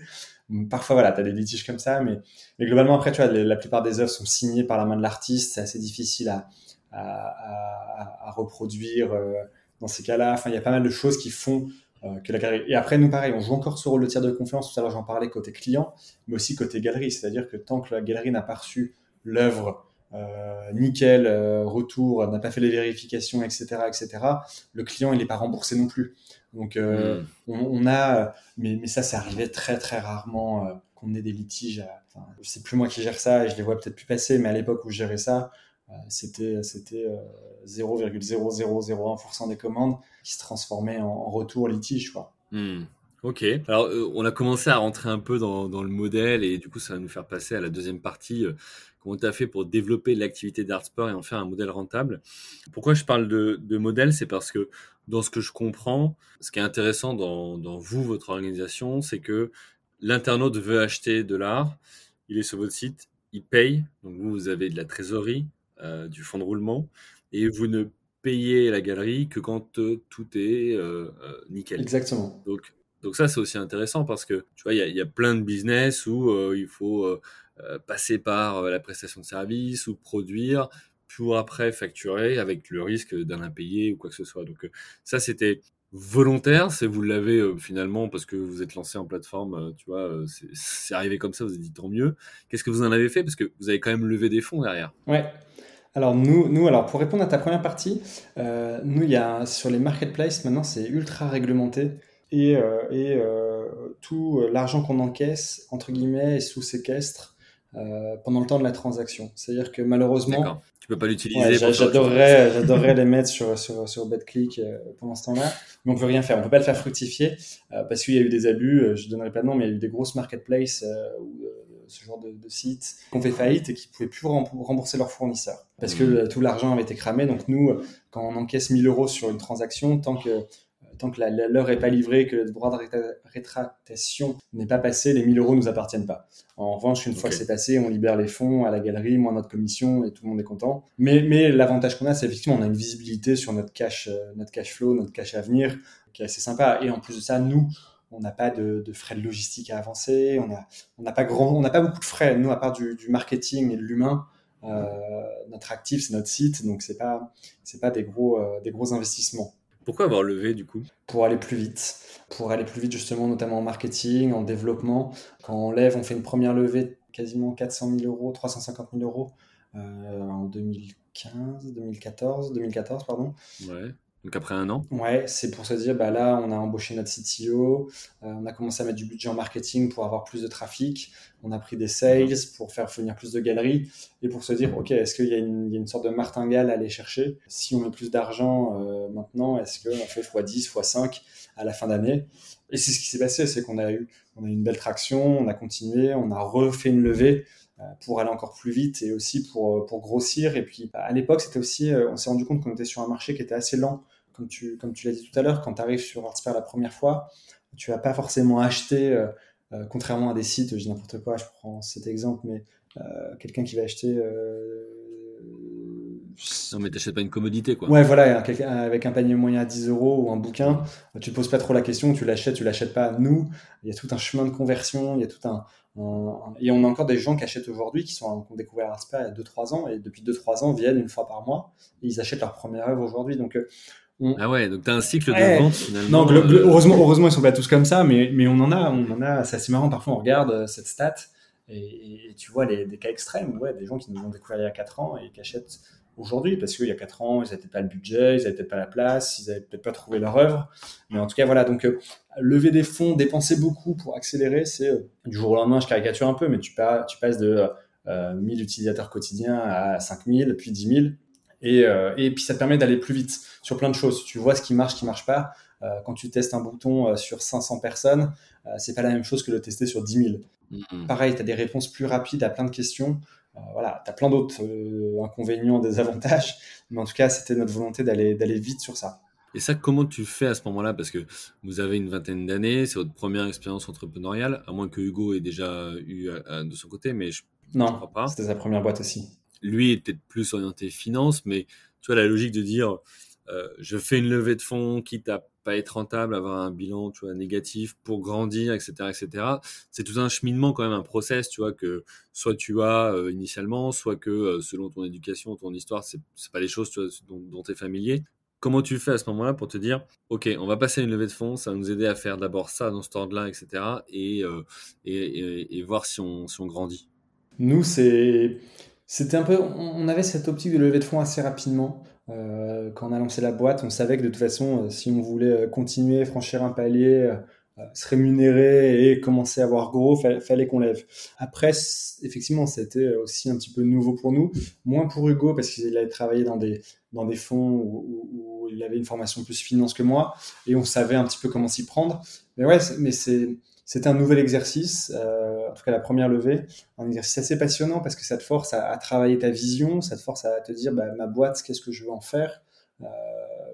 Parfois, voilà, tu as des litiges comme ça, mais, mais globalement, après, tu vois, la plupart des œuvres sont signées par la main de l'artiste. C'est assez difficile à, à, à, reproduire euh, dans ces cas-là. Enfin, il y a pas mal de choses qui font euh, que la galerie. Et après, nous, pareil, on joue encore ce rôle de tiers de confiance. Tout à l'heure, j'en parlais côté client, mais aussi côté galerie. C'est-à-dire que tant que la galerie n'a pas reçu l'œuvre euh, nickel, retour, n'a pas fait les vérifications, etc., etc., le client, il n'est pas remboursé non plus. Donc, euh, hmm. on, a, mais, mais ça, c'est arrivé très, très rarement euh, qu'on ait des litiges. Enfin, c'est plus moi qui gère ça et je les vois peut-être plus passer, mais à l'époque où je gérais ça, euh, c'était c'était 0,0001% des commandes qui se transformaient en, retour litige. Quoi. Hmm. Ok. Alors, on a commencé à rentrer un peu dans, dans, le modèle et du coup, ça va nous faire passer à la deuxième partie. Comment tu as fait pour développer l'activité d'Artsport et en faire un modèle rentable? Pourquoi je parle de, de modèle? C'est parce que dans ce que je comprends, ce qui est intéressant dans, dans vous, votre organisation, c'est que l'internaute veut acheter de l'art, il est sur votre site, il paye, donc vous, vous avez de la trésorerie, euh, du fonds de roulement, et vous ne payez la galerie que quand euh, tout est euh, nickel. Exactement. Donc, donc ça, c'est aussi intéressant parce que tu vois, il y a, plein de business où il faut passer par la prestation de service ou produire pour après facturer avec le risque d'un impayé ou quoi que ce soit. Donc euh, ça, c'était volontaire, c'est vous l'avez euh, finalement parce que vous êtes lancé en plateforme, euh, tu vois, c'est arrivé comme ça, vous avez dit tant mieux. Qu'est-ce que vous en avez fait? Parce que vous avez quand même levé des fonds derrière. Ouais. Alors nous, nous, alors pour répondre à ta première partie, nous il y a sur les marketplaces maintenant c'est ultra réglementé et, et tout l'argent qu'on encaisse entre guillemets est sous séquestre pendant le temps de la transaction. C'est-à-dire que malheureusement, tu peux pas l'utiliser. j'adorerais, j'adorerais les mettre sur, sur, sur BetClick euh, pendant ce temps-là. Mais on peut rien faire. On peut pas le faire fructifier euh, parce qu'il y a eu des abus. Euh, je donnerai pas de nom, mais il y a eu des grosses marketplaces ou ce genre de, de sites qui ont fait faillite et qui pouvaient plus rembourser leurs fournisseurs parce que mmh. tout l'argent avait été cramé. Donc nous, quand on encaisse 1000 euros sur une transaction, tant que tant que l'heure n'est pas livrée, que le droit de rétractation n'est pas passé, les 1000 euros ne nous appartiennent pas. En revanche, une fois que c'est passé, on libère les fonds à la galerie, moins notre commission et tout le monde est content. Mais, mais l'avantage qu'on a, c'est effectivement, on a une visibilité sur notre cash, euh, notre cash flow, notre cash à venir, qui est assez sympa. Et en plus de ça, nous, on n'a pas de, frais de logistique à avancer, on n'a on a pas grand, on n'a pas beaucoup de frais. Nous, à part du, marketing et de l'humain, euh, notre actif, c'est notre site, donc c'est pas, c'est pas des gros, euh, des gros investissements. Pourquoi avoir levé du coup? Pour aller plus vite. Pour aller plus vite justement, notamment en marketing, en développement. Quand on lève, on fait une première levée quasiment 400 000 euros, 350 000 euros euh, en 2015, 2014, 2014 pardon. Ouais. Donc après un an. Ouais, c'est pour se dire, bah là, on a embauché notre CTO, euh, on a commencé à mettre du budget en marketing pour avoir plus de trafic, on a pris des sales pour faire venir plus de galeries et pour se dire, OK, est-ce qu'il y, a une sorte de martingale à aller chercher? Si on met plus d'argent euh, maintenant, est-ce qu'on fait x10, x5 à la fin d'année? Et c'est ce qui s'est passé, c'est qu'on a eu, on a eu une belle traction, on a continué, on a refait une levée euh, pour aller encore plus vite et aussi pour, pour grossir. Et puis à l'époque, c'était aussi, on s'est rendu compte qu'on était sur un marché qui était assez lent comme tu, comme tu l'as dit tout à l'heure, quand tu arrives sur Artspare la première fois, tu vas pas forcément acheter, euh, euh, contrairement à des sites, je dis n'importe quoi, je prends cet exemple, mais euh, quelqu'un qui va acheter. non, mais t'achètes pas une commodité, quoi. Ouais, voilà, avec un panier moyen à 10 euros ou un bouquin, tu te poses pas trop la question, tu l'achètes, tu l'achètes pas. Nous, il y a tout un chemin de conversion, il y a tout un, et on a encore des gens qui achètent aujourd'hui, qui, sont, qui ont découvert Artspare il y a 2-3 ans, et depuis 2-3 ans viennent une fois par mois, et ils achètent leur première œuvre aujourd'hui. Donc, ah ouais, donc tu as un cycle de vente finalement. Non, euh, heureusement, heureusement, ils sont pas tous comme ça, mais, mais on en a, on en a, c'est assez marrant. Parfois, on regarde euh, cette stat et, tu vois les, des cas extrêmes, ouais, des gens qui nous ont découvert il y a 4 ans et qui achètent aujourd'hui parce qu'il y a 4 ans, ils n'avaient pas le budget, ils n'avaient peut-être pas la place, ils n'avaient peut-être pas trouvé leur œuvre. Mais en tout cas, voilà, donc euh, lever des fonds, dépenser beaucoup pour accélérer, c'est du jour au lendemain, je caricature un peu, mais tu, pas, tu passes de 1000 utilisateurs quotidiens à 5000, puis 10 000 euh, et, puis ça te permet d'aller plus vite sur plein de choses. Tu vois ce qui marche, ce qui marche pas. Euh, quand tu testes un bouton euh, sur 500 personnes, c'est pas la même chose que le tester sur 10 000. Mm-hmm. Pareil, tu as des réponses plus rapides à plein de questions. voilà, tu as plein d'autres inconvénients, des avantages. Mais en tout cas, c'était notre volonté d'aller vite sur ça. Et ça, comment tu fais à ce moment-là? Parce que vous avez une vingtaine d'années, c'est votre première expérience entrepreneuriale, à moins que Hugo ait déjà eu de son côté, mais je non, crois pas. C'était sa première boîte aussi lui est peut-être plus orienté finance, mais tu vois la logique de dire euh, je fais une levée de fonds quitte à pas être rentable, avoir un bilan tu vois négatif pour grandir, etc., etc. C'est tout un cheminement quand même, un process, tu vois que soit tu as euh, initialement, soit que euh, selon ton éducation, ton histoire, c'est pas les choses vois, dont, tu es familier. Comment tu fais à ce moment-là pour te dire, ok, on va passer une levée de fonds, ça va nous aider à faire d'abord ça dans ce ordre-là, etc., et, voir si on grandit? Nous, c'est c'était un peu, on avait cette optique de lever de fonds assez rapidement. Euh, quand on a lancé la boîte, on savait que de toute façon, euh, si on voulait euh, continuer, franchir un palier, se rémunérer et commencer à avoir gros, fallait, fallait qu'on lève. Après, effectivement, c'était aussi un petit peu nouveau pour nous, moins pour Hugo parce qu'il avait travaillé dans des dans des fonds où, où, il avait une formation plus finance que moi et on savait un petit peu comment s'y prendre. Mais ouais, mais c'est c'était un nouvel exercice, euh, en tout cas la première levée, un exercice assez passionnant parce que ça te force à, travailler ta vision, ça te force à te dire bah, ma boîte, qu'est-ce que je veux en faire, euh,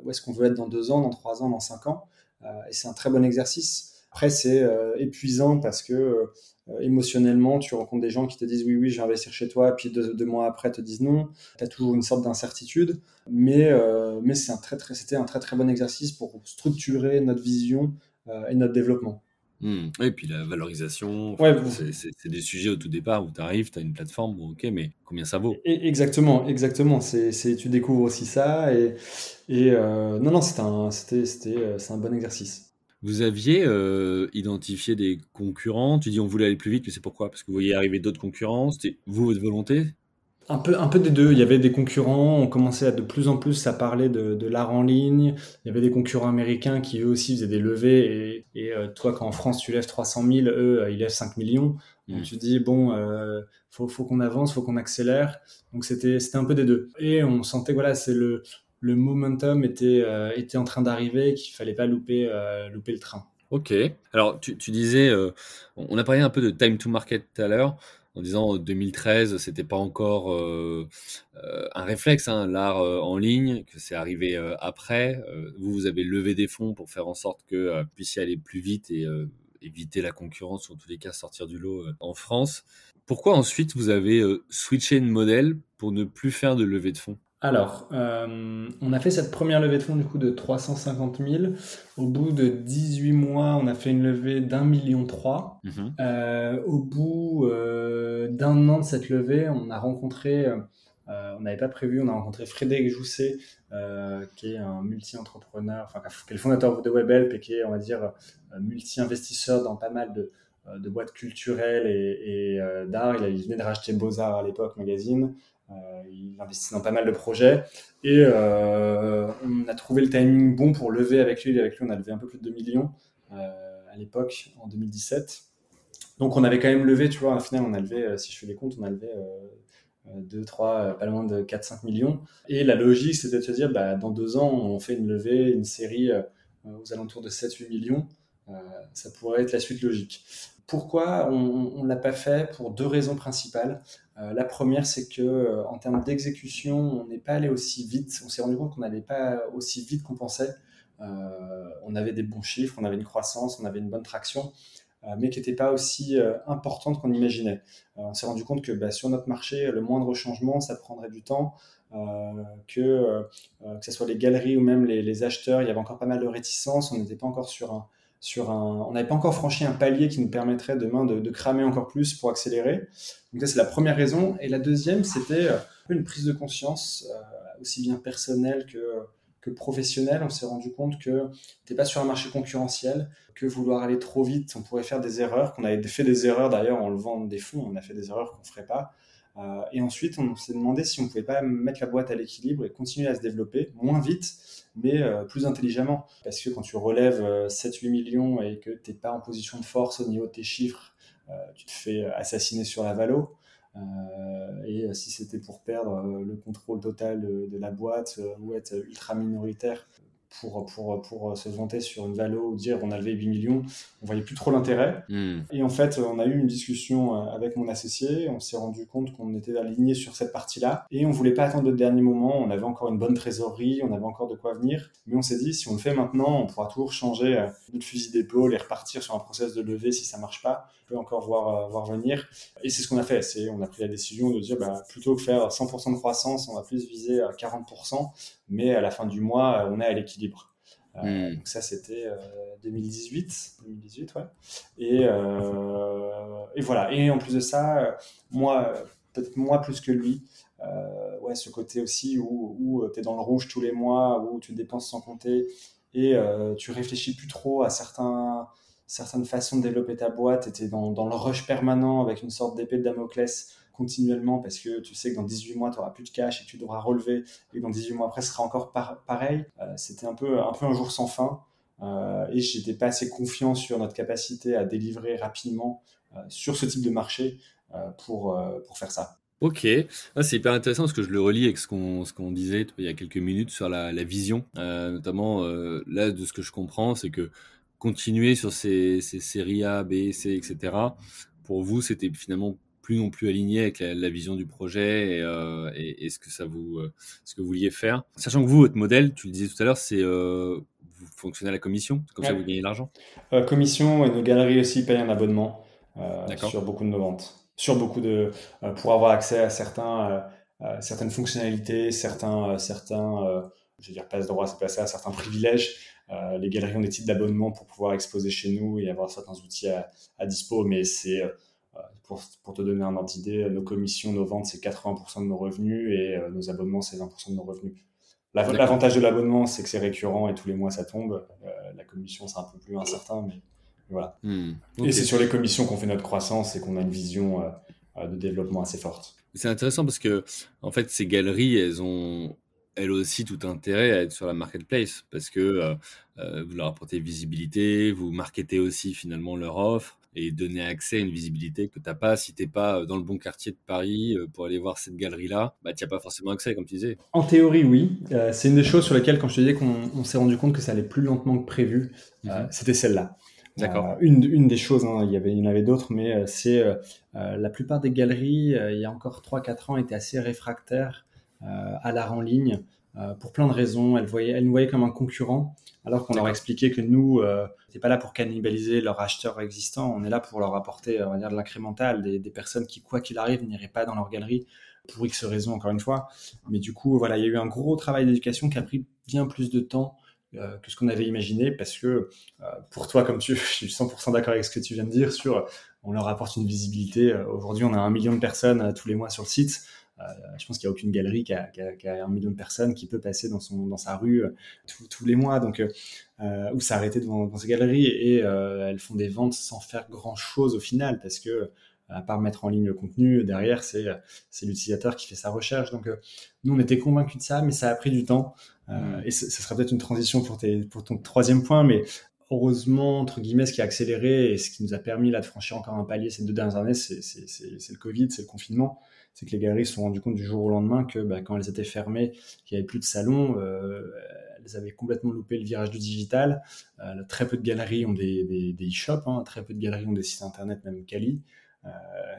où est-ce qu'on veut être dans deux ans, dans trois ans, dans cinq ans. Euh, et c'est un très bon exercice. Après, c'est épuisant parce que émotionnellement, tu rencontres des gens qui te disent oui, oui, je vais investir chez toi, puis deux, mois après te disent non. Tu as toujours une sorte d'incertitude, mais, un très, très, c'était un très très bon exercice pour structurer notre vision et notre développement. Mmh. Et puis la valorisation, c'est des sujets au tout départ où tu arrives, tu as une plateforme, bon, ok, mais combien ça vaut? Exactement, exactement. C'est tu découvres aussi ça. Et, et euh, non, non, c'était un, euh, un bon exercice. Vous aviez euh, identifié des concurrents? Tu dis on voulait aller plus vite, mais c'est pourquoi? Parce que vous voyez arriver d'autres concurrents C'était vous, votre volonté? Un peu, un peu des deux. Il y avait des concurrents, on commençait à de plus en plus à parler de, de l'art en ligne. Il y avait des concurrents américains qui eux aussi faisaient des levées. Et, et euh, toi, quand en France tu lèves 300 000, eux, euh, ils lèvent 5 millions. Donc tu dis, bon, euh, faut, faut qu'on avance, faut qu'on accélère. Donc c'était un peu des deux. Et on sentait, voilà, c'est le, le momentum était, euh, était en train d'arriver, qu'il fallait pas louper, louper le train. Ok. Alors tu, tu disais, on a parlé un peu de time to market tout à l'heure en disant 2013, c'était pas encore euh, euh, un réflexe, hein, l'art euh, en ligne, que c'est arrivé après. vous, vous avez levé des fonds pour faire en sorte que vous puissiez aller plus vite et éviter la concurrence, ou en tous les cas sortir du lot en France. Pourquoi ensuite vous avez switché de modèle pour ne plus faire de levée de fonds? Alors, euh, on a fait cette première levée de fonds du coup de 350 000. Au bout de 18 mois, on a fait une levée d'un million trois. Mhm. Euh, au bout euh, d'un an de cette levée, on a rencontré, on n'avait pas prévu, on a rencontré Frédéric Jousset, qui est un multi-entrepreneur, enfin qui est le fondateur de WebHelp et qui est, on va dire, multi-investisseur dans pas mal de, boîtes culturelles et, d'art. Il, il venait de racheter Beaux-Arts à l'époque, magazine. Euh, il investit dans pas mal de projets et euh, on a trouvé le timing bon pour lever avec lui. Avec lui, on a levé un peu plus de 2 millions euh, à l'époque, en 2017. Donc on avait quand même levé, tu vois, au final on a levé, si je fais les comptes, on a levé 2, 3, pas loin de 4-5 millions. Et la logique, c'était de se dire, bah, dans deux ans, on fait une levée, une série aux alentours de 7-8 millions. ça pourrait être la suite logique. Pourquoi on ne l'a pas fait Pour deux raisons principales. Euh, la première, c'est que euh, en termes d'exécution, on n'est pas allé aussi vite. On s'est rendu compte qu'on n'allait pas aussi vite qu'on pensait. Euh, on avait des bons chiffres, on avait une croissance, on avait une bonne traction, mais qui n'était pas aussi importante qu'on imaginait. on s'est rendu compte que bah, sur notre marché, le moindre changement, ça prendrait du temps. que, que ce soit les galeries ou même les, les, acheteurs, il y avait encore pas mal de réticences, on n'était pas encore sur un, on n'avait pas encore franchi un palier qui nous permettrait demain de, cramer encore plus pour accélérer. Donc ça c'est la première raison. Et la deuxième, c'était euh, une prise de conscience, euh, aussi bien personnelle que, que professionnelle. On s'est rendu compte que n'était pas sur un marché concurrentiel, que vouloir aller trop vite, on pourrait faire des erreurs, qu'on avait fait des erreurs d'ailleurs en levant des fonds, on a fait des erreurs qu'on ne ferait pas. Euh, et ensuite, on s'est demandé si on pouvait pas mettre la boîte à l'équilibre et continuer à se développer moins vite, mais euh, plus intelligemment. Parce que quand tu relèves 7-8 euh, millions et que tu n'es pas en position de force au niveau de tes chiffres, tu te fais assassiner sur la valo. et si c'était pour perdre le contrôle total de la boîte ou être ultra minoritaire, pour, pour, pour se vanter sur une valo ou dire on a levé 8 millions, on voyait plus trop l'intérêt. Hmm. Et en fait, on a eu une discussion euh, avec mon associé, on s'est rendu compte qu'on était aligné sur cette partie-là. Et on voulait pas attendre le dernier moment, on avait encore une bonne trésorerie, on avait encore de quoi venir, mais on s'est dit si on le fait maintenant, on pourra toujours changer euh, notre fusil d'épaule et repartir sur un process de levée si ça marche pas, encore voir, euh, voir venir. Et c'est ce qu'on a fait, c'est on a pris la décision de dire bah, plutôt que faire 100% de croissance, on va plus viser à 40%, mais à la fin du mois, on est à l'équilibre. Euh, hmm. Donc ça, c'était 2018, 2018, ouais. Et, euh, et, voilà. Et en plus de ça, moi, peut-être moi plus que lui, euh, ouais, ce côté aussi où, où tu es dans le rouge tous les mois, où tu dépenses sans compter et tu réfléchis plus trop à certains, certaines façons de développer ta boîte, tu es dans, dans, le rush permanent avec une sorte d'épée de Damoclès continuellement parce que tu sais que dans 18 mois, tu n'auras plus de cash et tu devras relever et dans 18 mois après, ce sera encore pareil. Euh, c'était un peu, un peu un jour sans fin euh, et j'étais pas assez confiant sur notre capacité à délivrer rapidement euh, sur ce type de marché pour, pour faire ça. Ok, ah, c'est hyper intéressant parce que je le relis avec ce qu'on ce qu'on disait il y a quelques minutes sur la, la vision, notamment là de ce que je comprends, c'est que continuer sur ces, ces séries A, B, C, etc. Pour vous, c'était finalement plus non plus aligné avec la, vision du projet et, euh, et, ce que ça vous, euh, ce que vous vouliez faire. Sachant que vous, votre modèle, tu le disais tout à l'heure, c'est euh, vous fonctionnez à la commission, comme ça vous gagnez de l'argent. commission et nos galeries aussi payent un abonnement sur beaucoup de nos ventes, sur beaucoup de pour avoir accès à certains certaines fonctionnalités, certains certains je veux dire passe droit, c'est pas ça, certains privilèges. Les galeries ont des titres d'abonnement pour pouvoir exposer chez nous et avoir certains outils à, à dispo, mais c'est pour, pour, te donner un ordre d'idée, nos commissions, nos ventes, c'est 80% de nos revenus et euh, nos abonnements, c'est 20% de nos revenus. L'avantage de l'abonnement, c'est que c'est récurrent et tous les mois ça tombe. Euh, la commission, c'est un peu plus incertain, mais voilà. Hmm. Et c'est sur les commissions qu'on fait notre croissance et qu'on a une vision euh, de développement assez forte. C'est intéressant parce que, en fait, ces galeries, elles ont elles aussi tout intérêt à être sur la marketplace parce que vous leur apportez visibilité, vous marketez aussi finalement leur offre et donner accès à une visibilité que tu n'as pas si tu n'es pas euh, dans le bon quartier de Paris euh, pour aller voir cette galerie-là, bah, tu n'as pas forcément accès, comme tu disais. En théorie, oui. Euh, c'est une des choses sur lesquelles, quand je te disais qu'on s'est rendu compte que ça allait plus lentement que prévu, mhm. c'était celle-là. D'accord. une, une, des choses, hein, il, y avait, il y en avait d'autres, mais c'est la plupart des galeries, il y a encore 3-4 ans, étaient assez réfractaires à l'art en ligne. pour plein de raisons. Elles, voyaient, elles nous voyaient comme un concurrent, alors qu'on leur expliquait que nous, n'est pas là pour cannibaliser leurs acheteurs existants, on est là pour leur apporter, on va dire, de l'incrémental, des, personnes qui, quoi qu'il arrive, n'iraient pas dans leur galerie pour X raisons, encore une fois. Mais du coup, voilà, il y a eu un gros travail d'éducation qui a pris bien plus de temps euh, que ce qu'on avait imaginé, parce que euh, pour toi, comme tu, je suis 100% d'accord avec ce que tu viens de dire sur, on leur apporte une visibilité. Euh, aujourd'hui, on a un million de personnes tous les mois sur le site. Je pense qu'il n'y a aucune galerie qui a, un million de personnes qui peut passer dans, son, dans sa rue tous les mois. Donc, euh, ou s'arrêter devant, devant, ces galeries et euh, elles font des ventes sans faire grand chose au final parce que à part mettre en ligne le contenu, derrière, c'est, c'est l'utilisateur qui fait sa recherche. Donc, euh, nous, on était convaincus de ça, mais ça a pris du temps. Euh, mm. Et ce serait peut-être une transition pour, tes, pour ton troisième point, mais heureusement, entre guillemets, ce qui a accéléré et ce qui nous a permis là, de franchir encore un palier ces deux dernières années, c'est le Covid, c'est le confinement. C'est que les galeries se sont rendues compte du jour au lendemain que bah, quand elles étaient fermées, qu'il n'y avait plus de salons, euh, elles avaient complètement loupé le virage du digital. Euh, très peu de galeries ont des, des, e-shops, hein, très peu de galeries ont des sites internet, même quali. Euh,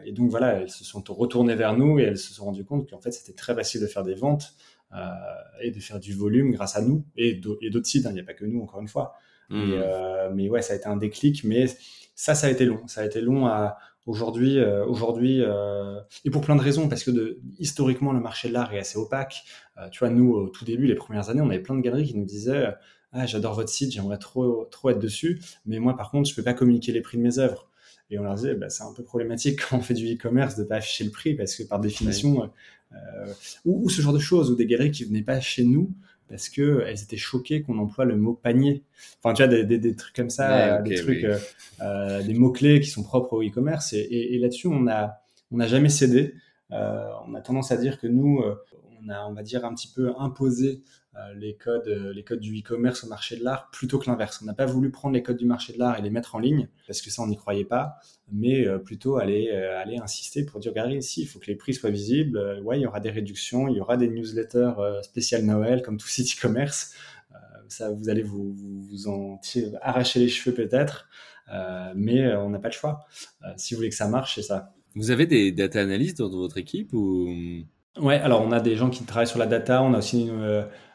et donc voilà, elles se sont retournées vers nous et elles se sont rendues compte qu'en fait c'était très facile de faire des ventes et de faire du volume grâce à nous et d'autres sites. Hein. Il n'y a pas que nous, encore une fois. Mmh. mais ouais, ça a été un déclic. Mais ça, ça a été long. Ça a été long à aujourd'hui, euh, aujourd'hui, euh, et pour plein de raisons, parce que de, historiquement le marché de l'art est assez opaque. Euh, tu vois, nous au tout début, les premières années, on avait plein de galeries qui nous disaient ah j'adore votre site, j'aimerais trop trop être dessus, mais moi par contre je peux pas communiquer les prix de mes œuvres. Et on leur disait bah, c'est un peu problématique quand on fait du e-commerce de pas afficher le prix parce que par définition ou, ou, ce genre de choses ou des galeries qui venaient pas chez nous parce que elles étaient choquées qu'on emploie le mot panier. Enfin, tu vois, des, des, trucs comme ça, des trucs, euh, euh, des mots clés qui sont propres au e-commerce. Et, et, là-dessus, on a, on n'a jamais cédé. Euh, on a tendance à dire que nous, on a, on va dire, un petit peu imposé euh, les codes, euh, les codes du e-commerce au marché de l'art plutôt que l'inverse. On n'a pas voulu prendre les codes du marché de l'art et les mettre en ligne parce que ça on n'y croyait pas, mais euh, plutôt aller aller insister pour dire regardez ici il faut que les prix soient visibles. ouais, il y aura des réductions, il y aura des newsletters spéciales Noël comme tout site e-commerce. ça vous allez vous, vous, en arracher les cheveux peut-être, mais on n'a pas le choix. si vous voulez que ça marche, c'est ça. Vous avez des data analystes dans votre équipe ou Ouais, alors on a des gens qui travaillent sur la data, on a aussi une,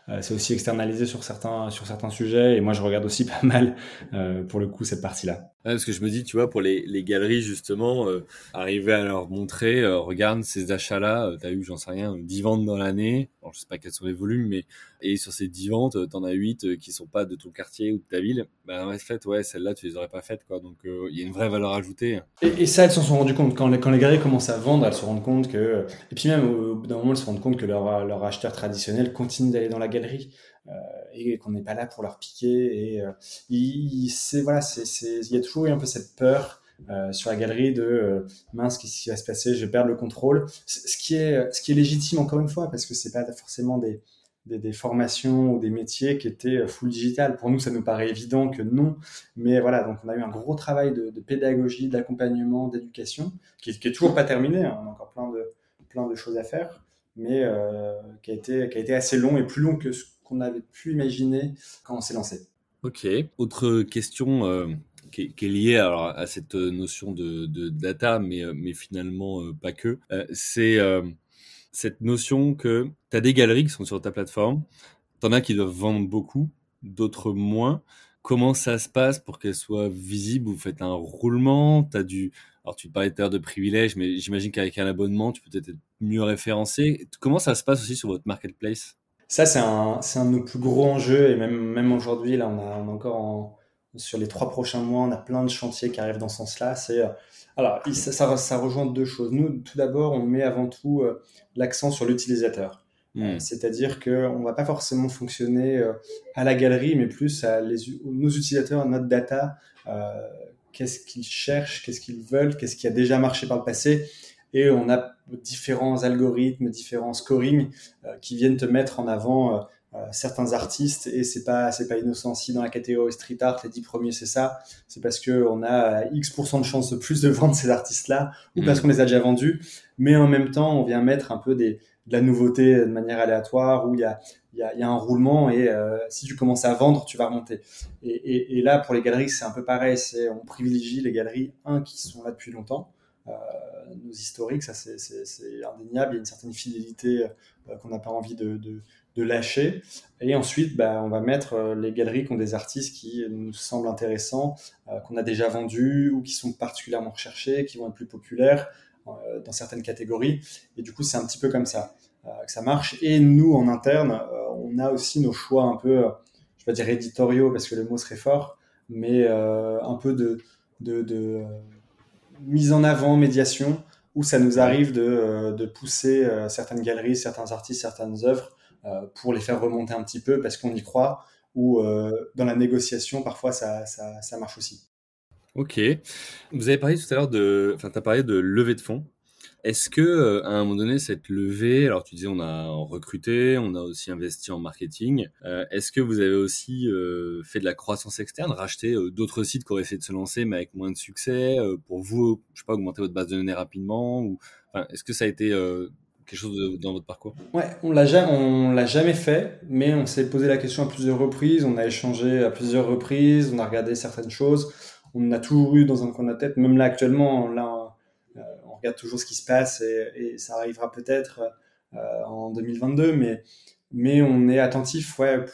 euh, c'est aussi externalisé sur certains, sur certains sujets. Et moi, je regarde aussi pas mal, euh, pour le coup, cette partie-là. Parce que je me dis, tu vois, pour les, galeries, justement, euh, arriver à leur montrer, regarde ces achats-là, tu as eu, j'en sais rien, 10 ventes dans l'année. Alors, je sais pas quels sont les volumes, mais et sur ces 10 ventes, tu en as 8 qui sont pas de ton quartier ou de ta ville. Ben, en fait, ouais, celles-là, tu les aurais pas faites, quoi. Donc, il y a une vraie valeur ajoutée. Et, ça, elles s'en sont rendues compte. Quand les, galeries commencent à vendre, elles se rendent compte que. Et puis même, au bout d'un moment, elles se rendent compte que leur, leur acheteur traditionnel continue d'aller dans la galerie. Euh, et qu'on n'est pas là pour leur piquer. Et euh, il, c'est voilà, il y a toujours eu un peu cette peur euh, sur la galerie de mince qu'est-ce qui va se passer? Je vais perdre le contrôle ce qui est ce qui est légitime encore une fois parce que c'est pas forcément des, des, formations ou des métiers qui étaient full digital pour nous ça nous paraît évident que non mais voilà donc on a eu un gros travail de, pédagogie d'accompagnement d'éducation qui, qui est toujours pas terminé hein. on a encore plein de plein de choses à faire mais qui a été qui a été assez long et plus long que ce qu'on avait pu imaginer quand on s'est lancé. Ok. Autre question euh, qui, est, liée à cette notion de, data, mais, euh, finalement euh, pas que. c'est cette notion que tu as des galeries qui sont sur ta plateforme, tu en as qui doivent vendre beaucoup, d'autres moins. Comment ça se passe pour qu'elles soient visibles? Vous faites un roulement as du... Alors, tu parlais tout à de privilèges, mais j'imagine qu'avec un abonnement, tu peux peut-être être mieux référencé. Comment ça se passe aussi sur votre marketplace? Ça, c'est un, c'est un de nos plus gros enjeux. Et même, même aujourd'hui, là, on a, on a encore en, sur les trois prochains mois, on a plein de chantiers qui arrivent dans ce sens-là. C'est, euh, alors, ça, ça, ça, rejoint deux choses. Nous, tout d'abord, on met avant tout euh, l'accent sur l'utilisateur. Hmm. Euh, c'est-à-dire qu'on ne va pas forcément fonctionner à la galerie, mais plus à les, nos utilisateurs, à notre data. qu'est-ce qu'ils cherchent, qu'est-ce qu'ils veulent, qu'est-ce qui a déjà marché par le passé et on a différents algorithmes, différents scoring euh, qui viennent te mettre en avant euh, euh, certains artistes et c'est pas c'est pas innocent si dans la catégorie street art les dix premiers c'est ça c'est parce que on a x de chances de plus de vendre ces artistes là ou parce mm. qu'on les a déjà vendus mais en même temps on vient mettre un peu des de la nouveauté de manière aléatoire où il y a il y a, y a, un roulement et si tu commences à vendre, tu vas remonter. Et, et, et là, pour les galeries, c'est un peu pareil. C'est on privilégie les galeries un qui sont là depuis longtemps, euh, nos historiques, ça c'est indéniable. Il y a une certaine fidélité euh, qu'on n'a pas envie de, lâcher. Et ensuite, bah, on va mettre euh, les galeries qui ont des artistes qui nous semblent intéressants, qu'on a déjà vendus ou qui sont particulièrement recherchés, qui vont être plus populaires dans certaines catégories. Et du coup, c'est un petit peu comme ça que ça marche. Et nous, en interne, on a aussi nos choix un peu, je vais dire éditoriaux parce que le mot serait fort, mais un peu de, de mise en avant, médiation, où ça nous arrive de, euh, pousser euh, certaines galeries, certains artistes, certaines œuvres euh, pour les faire remonter un petit peu parce qu'on y croit, ou dans la négociation, parfois ça, marche aussi. Ok. Vous avez parlé tout à l'heure de. Enfin, tu parlé de levée de fonds. Est-ce que à un moment donné cette levée, alors tu disais on a recruté, on a aussi investi en marketing, est-ce que vous avez aussi fait de la croissance externe, racheté d'autres sites qui auraient essayé de se lancer mais avec moins de succès pour vous, je sais pas, augmenter votre base de données rapidement ou est-ce que ça a été quelque chose dans votre parcours? Ouais, on l'a jamais, on l'a jamais fait, mais on s'est posé la question à plusieurs reprises, on a échangé à plusieurs reprises, on a regardé certaines choses, on a toujours eu dans un coin de la tête, même là actuellement, là, euh, regarde toujours ce qui se passe et, ça arrivera peut-être euh, en 2022, mais mais on est attentif, ouais,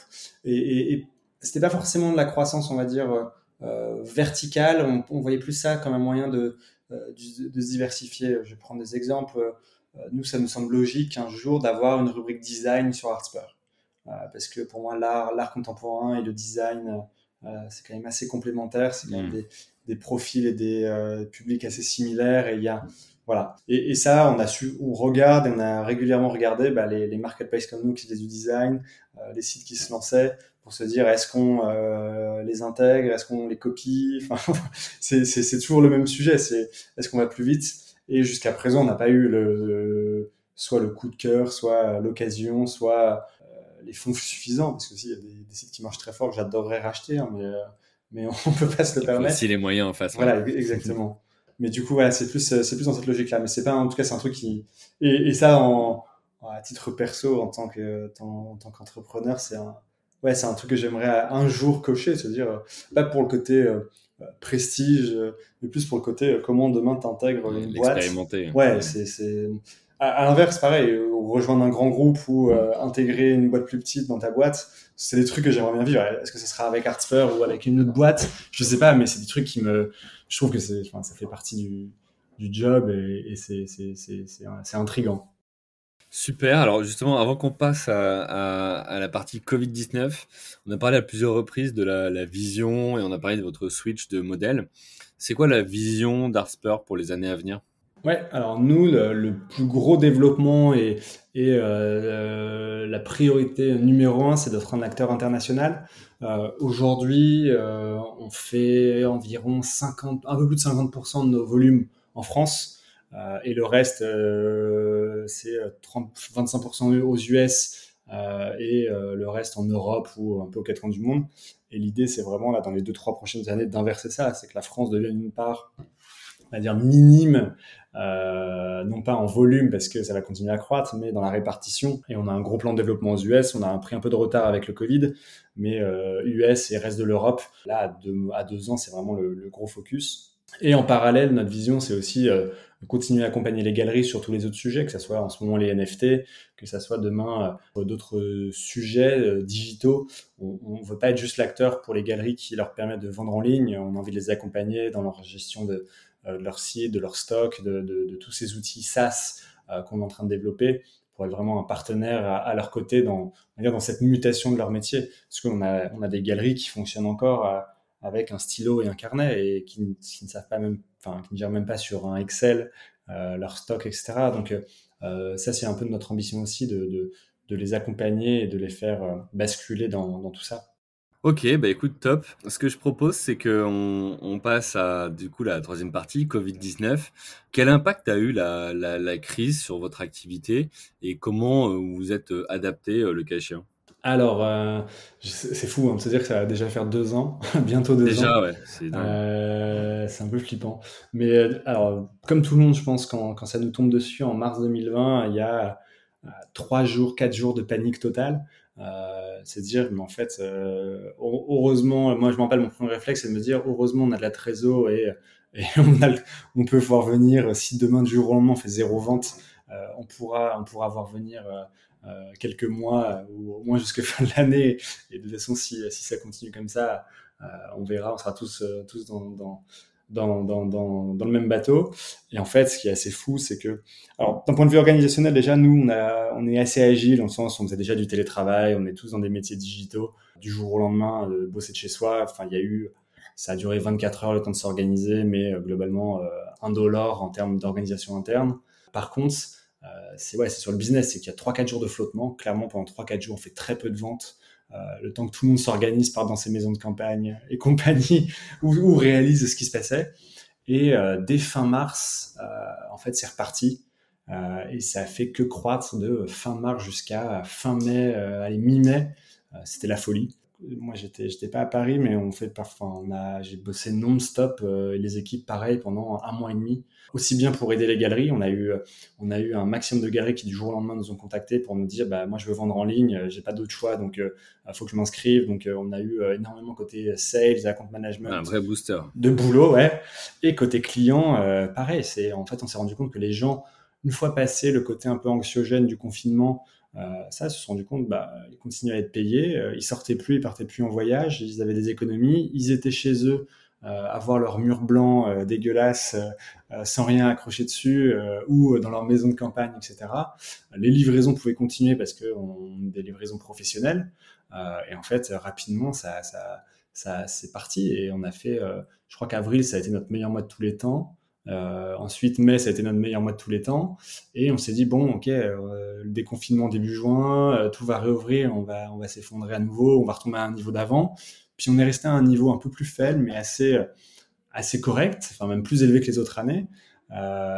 et, et, c'était pas forcément de la croissance, on va dire euh, verticale, on, on, voyait plus ça comme un moyen de, de, de se diversifier. Je vais prendre des exemples euh, nous, ça nous semble logique un jour d'avoir une rubrique design sur Artspur. Euh, parce que pour moi, l'art, contemporain et le design, euh, c'est quand même assez complémentaire. C'est quand même mm. des, des, profils et des publics assez similaires. Et il y a, voilà. Et, et, ça, on a su, on regarde et on a régulièrement regardé bah, les, les marketplaces comme nous qui faisaient du design, les sites qui se lançaient pour se dire est-ce qu'on euh, les intègre, est-ce qu'on les copie? Enfin, c'est, c'est, c'est toujours le même sujet. C'est est-ce qu'on va plus vite? Et jusqu'à présent, on n'a pas eu le, soit le coup de cœur, soit l'occasion, soit euh, les fonds suffisants, parce que s'il y a des, sites qui marchent très fort que j'adorerais racheter, hein, mais, euh, mais on peut pas se le permettre. Si les moyens en face. Voilà, exactement. Mais du coup, voilà, c'est plus, c'est plus dans cette logique-là. Mais c'est pas, en tout cas, c'est un truc qui, et, et ça, en, à titre perso, en tant que, en, tant qu'entrepreneur, c'est un, ouais, c'est un truc que j'aimerais un jour cocher, se dire, pas pour le côté, euh, prestige, euh, mais plus pour le côté euh, comment demain t'intègres une boîte. Ouais, c'est c'est à, l'inverse pareil, rejoindre un grand groupe ou intégrer une boîte plus petite dans ta boîte, c'est des trucs que j'aimerais bien vivre. Est-ce que ce sera avec Artspur ou avec une autre boîte? Je sais pas, mais c'est des trucs qui me, je trouve que ça fait partie du, job et, c'est c'est c'est intrigant. Super. Alors justement, avant qu'on passe à, la partie Covid-19, on a parlé à plusieurs reprises de la, vision et on a parlé de votre switch de modèle. C'est quoi la vision d'Artspur pour les années à venir? Ouais, alors nous, le, plus gros développement et, euh, la priorité numéro un, c'est d'être un acteur international. Euh, aujourd'hui, euh, on fait environ 50, un peu plus de 50% de nos volumes en France. Euh, et le reste, euh, c'est 25% aux US euh, et le reste en Europe ou un peu aux quatre coins du monde. Et l'idée, c'est vraiment là dans les deux trois prochaines années d'inverser ça, c'est que la France devienne une part, on va dire minime, euh, non pas en volume parce que ça va continuer à croître, mais dans la répartition. Et on a un gros plan de développement aux US. On a pris un peu de retard avec le Covid, mais euh, US et reste de l'Europe, là à deux, ans, c'est vraiment le, gros focus. Et en parallèle, notre vision, c'est aussi euh, continuer à accompagner les galeries sur tous les autres sujets, que ce soit en ce moment les NFT, que ce soit demain euh, d'autres sujets euh, digitaux. On ne veut pas être juste l'acteur pour les galeries qui leur permettent de vendre en ligne. On a envie de les accompagner dans leur gestion de, euh, leur site, de leur stock, de, de, de tous ces outils SaaS qu'on est en train de développer pour être vraiment un partenaire à, à leur côté dans, dans cette mutation de leur métier. Parce qu'on a, on a des galeries qui fonctionnent encore avec un stylo et un carnet et qui, ne savent pas même enfin, qui ne gèrent même pas sur un Excel euh, leur stock, etc. Donc euh, ça, c'est un peu de notre ambition aussi de, de, de, les accompagner et de les faire euh, basculer dans, dans tout ça. Ok, bah écoute, top. Ce que je propose, c'est qu'on on passe à du coup la troisième partie, Covid-19. Quel impact a eu la, la, la, crise sur votre activité et comment vous vous êtes adapté le cas échéant? Alors, euh, c'est fou hein, de se dire que ça va déjà faire deux ans, bientôt deux déjà, ans. ouais, euh, c'est un peu flippant. Mais euh, alors, comme tout le monde, je pense, quand, quand ça nous tombe dessus en mars 2020, il y a euh, trois jours, quatre jours de panique totale. Euh, c'est dire, mais en fait, heureusement, moi je me rappelle mon premier réflexe, c'est de me dire, heureusement on a de la trésor et, et on, a, on peut voir venir, si demain du jour au lendemain on fait zéro vente, on, pourra, on pourra voir venir euh, quelques mois ou au moins jusqu'à fin de l'année. Et de toute façon, si, si ça continue comme ça, euh, on verra, on sera tous, euh, tous dans, dans dans, le même bateau. Et en fait, ce qui est assez fou, c'est que, alors, d'un point de vue organisationnel, déjà, nous, on, est assez agile, en le sens on faisait déjà du télétravail, on est tous dans des métiers digitaux, du jour au lendemain, de bosser de chez soi. Enfin, il y a eu, ça a duré 24 heures le temps de s'organiser, mais globalement, un dollar en termes d'organisation interne. Par contre, euh, c'est ouais, sur le business, c'est qu'il y a 3-4 jours de flottement. Clairement, pendant 3-4 jours, on fait très peu de ventes. Euh, le temps que tout le monde s'organise, part dans ses maisons de campagne et compagnie, ou, ou réalise ce qui se passait. Et euh, dès fin mars, en fait, c'est reparti. et ça a fait que croître de fin mars jusqu'à fin mai, allez mi-mai. C'était la folie moi j'étais j'étais pas à Paris mais on fait parfois on a j'ai bossé non-stop euh, les équipes pareil pendant un mois et demi. Aussi bien pour aider les galeries on a eu on a eu un maximum de galeries qui du jour au lendemain nous ont contactés pour nous dire bah moi je veux vendre en ligne j'ai pas d'autre choix donc il euh, faut que je m'inscrive. Donc euh, on a eu énormément côté sales account management. Un vrai booster. De boulot ouais. Et côté client pareil c'est en fait on s'est rendu compte que les gens une fois passé le côté un peu anxiogène du confinement euh, ça, ils se sont rendu compte, bah, ils continuaient à être payés, euh, ils sortaient plus, ils partaient plus en voyage, ils avaient des économies, ils étaient chez eux euh, à voir leur mur blanc dégueulasse sans rien accrocher dessus ou dans leur maison de campagne, etc. Les livraisons pouvaient continuer parce que on des livraisons professionnelles et en fait rapidement ça, ça, ça c'est parti et on a fait, je crois qu'avril ça a été notre meilleur mois de tous les temps. Euh, ensuite, mai, ça a été notre meilleur mois de tous les temps. Et on s'est dit, bon, ok, euh, le déconfinement début juin, euh, tout va réouvrir, on va, on va s'effondrer à nouveau, on va retomber à un niveau d'avant. Puis on est resté à un niveau un peu plus faible, mais assez, correct, enfin même plus élevé que les autres années.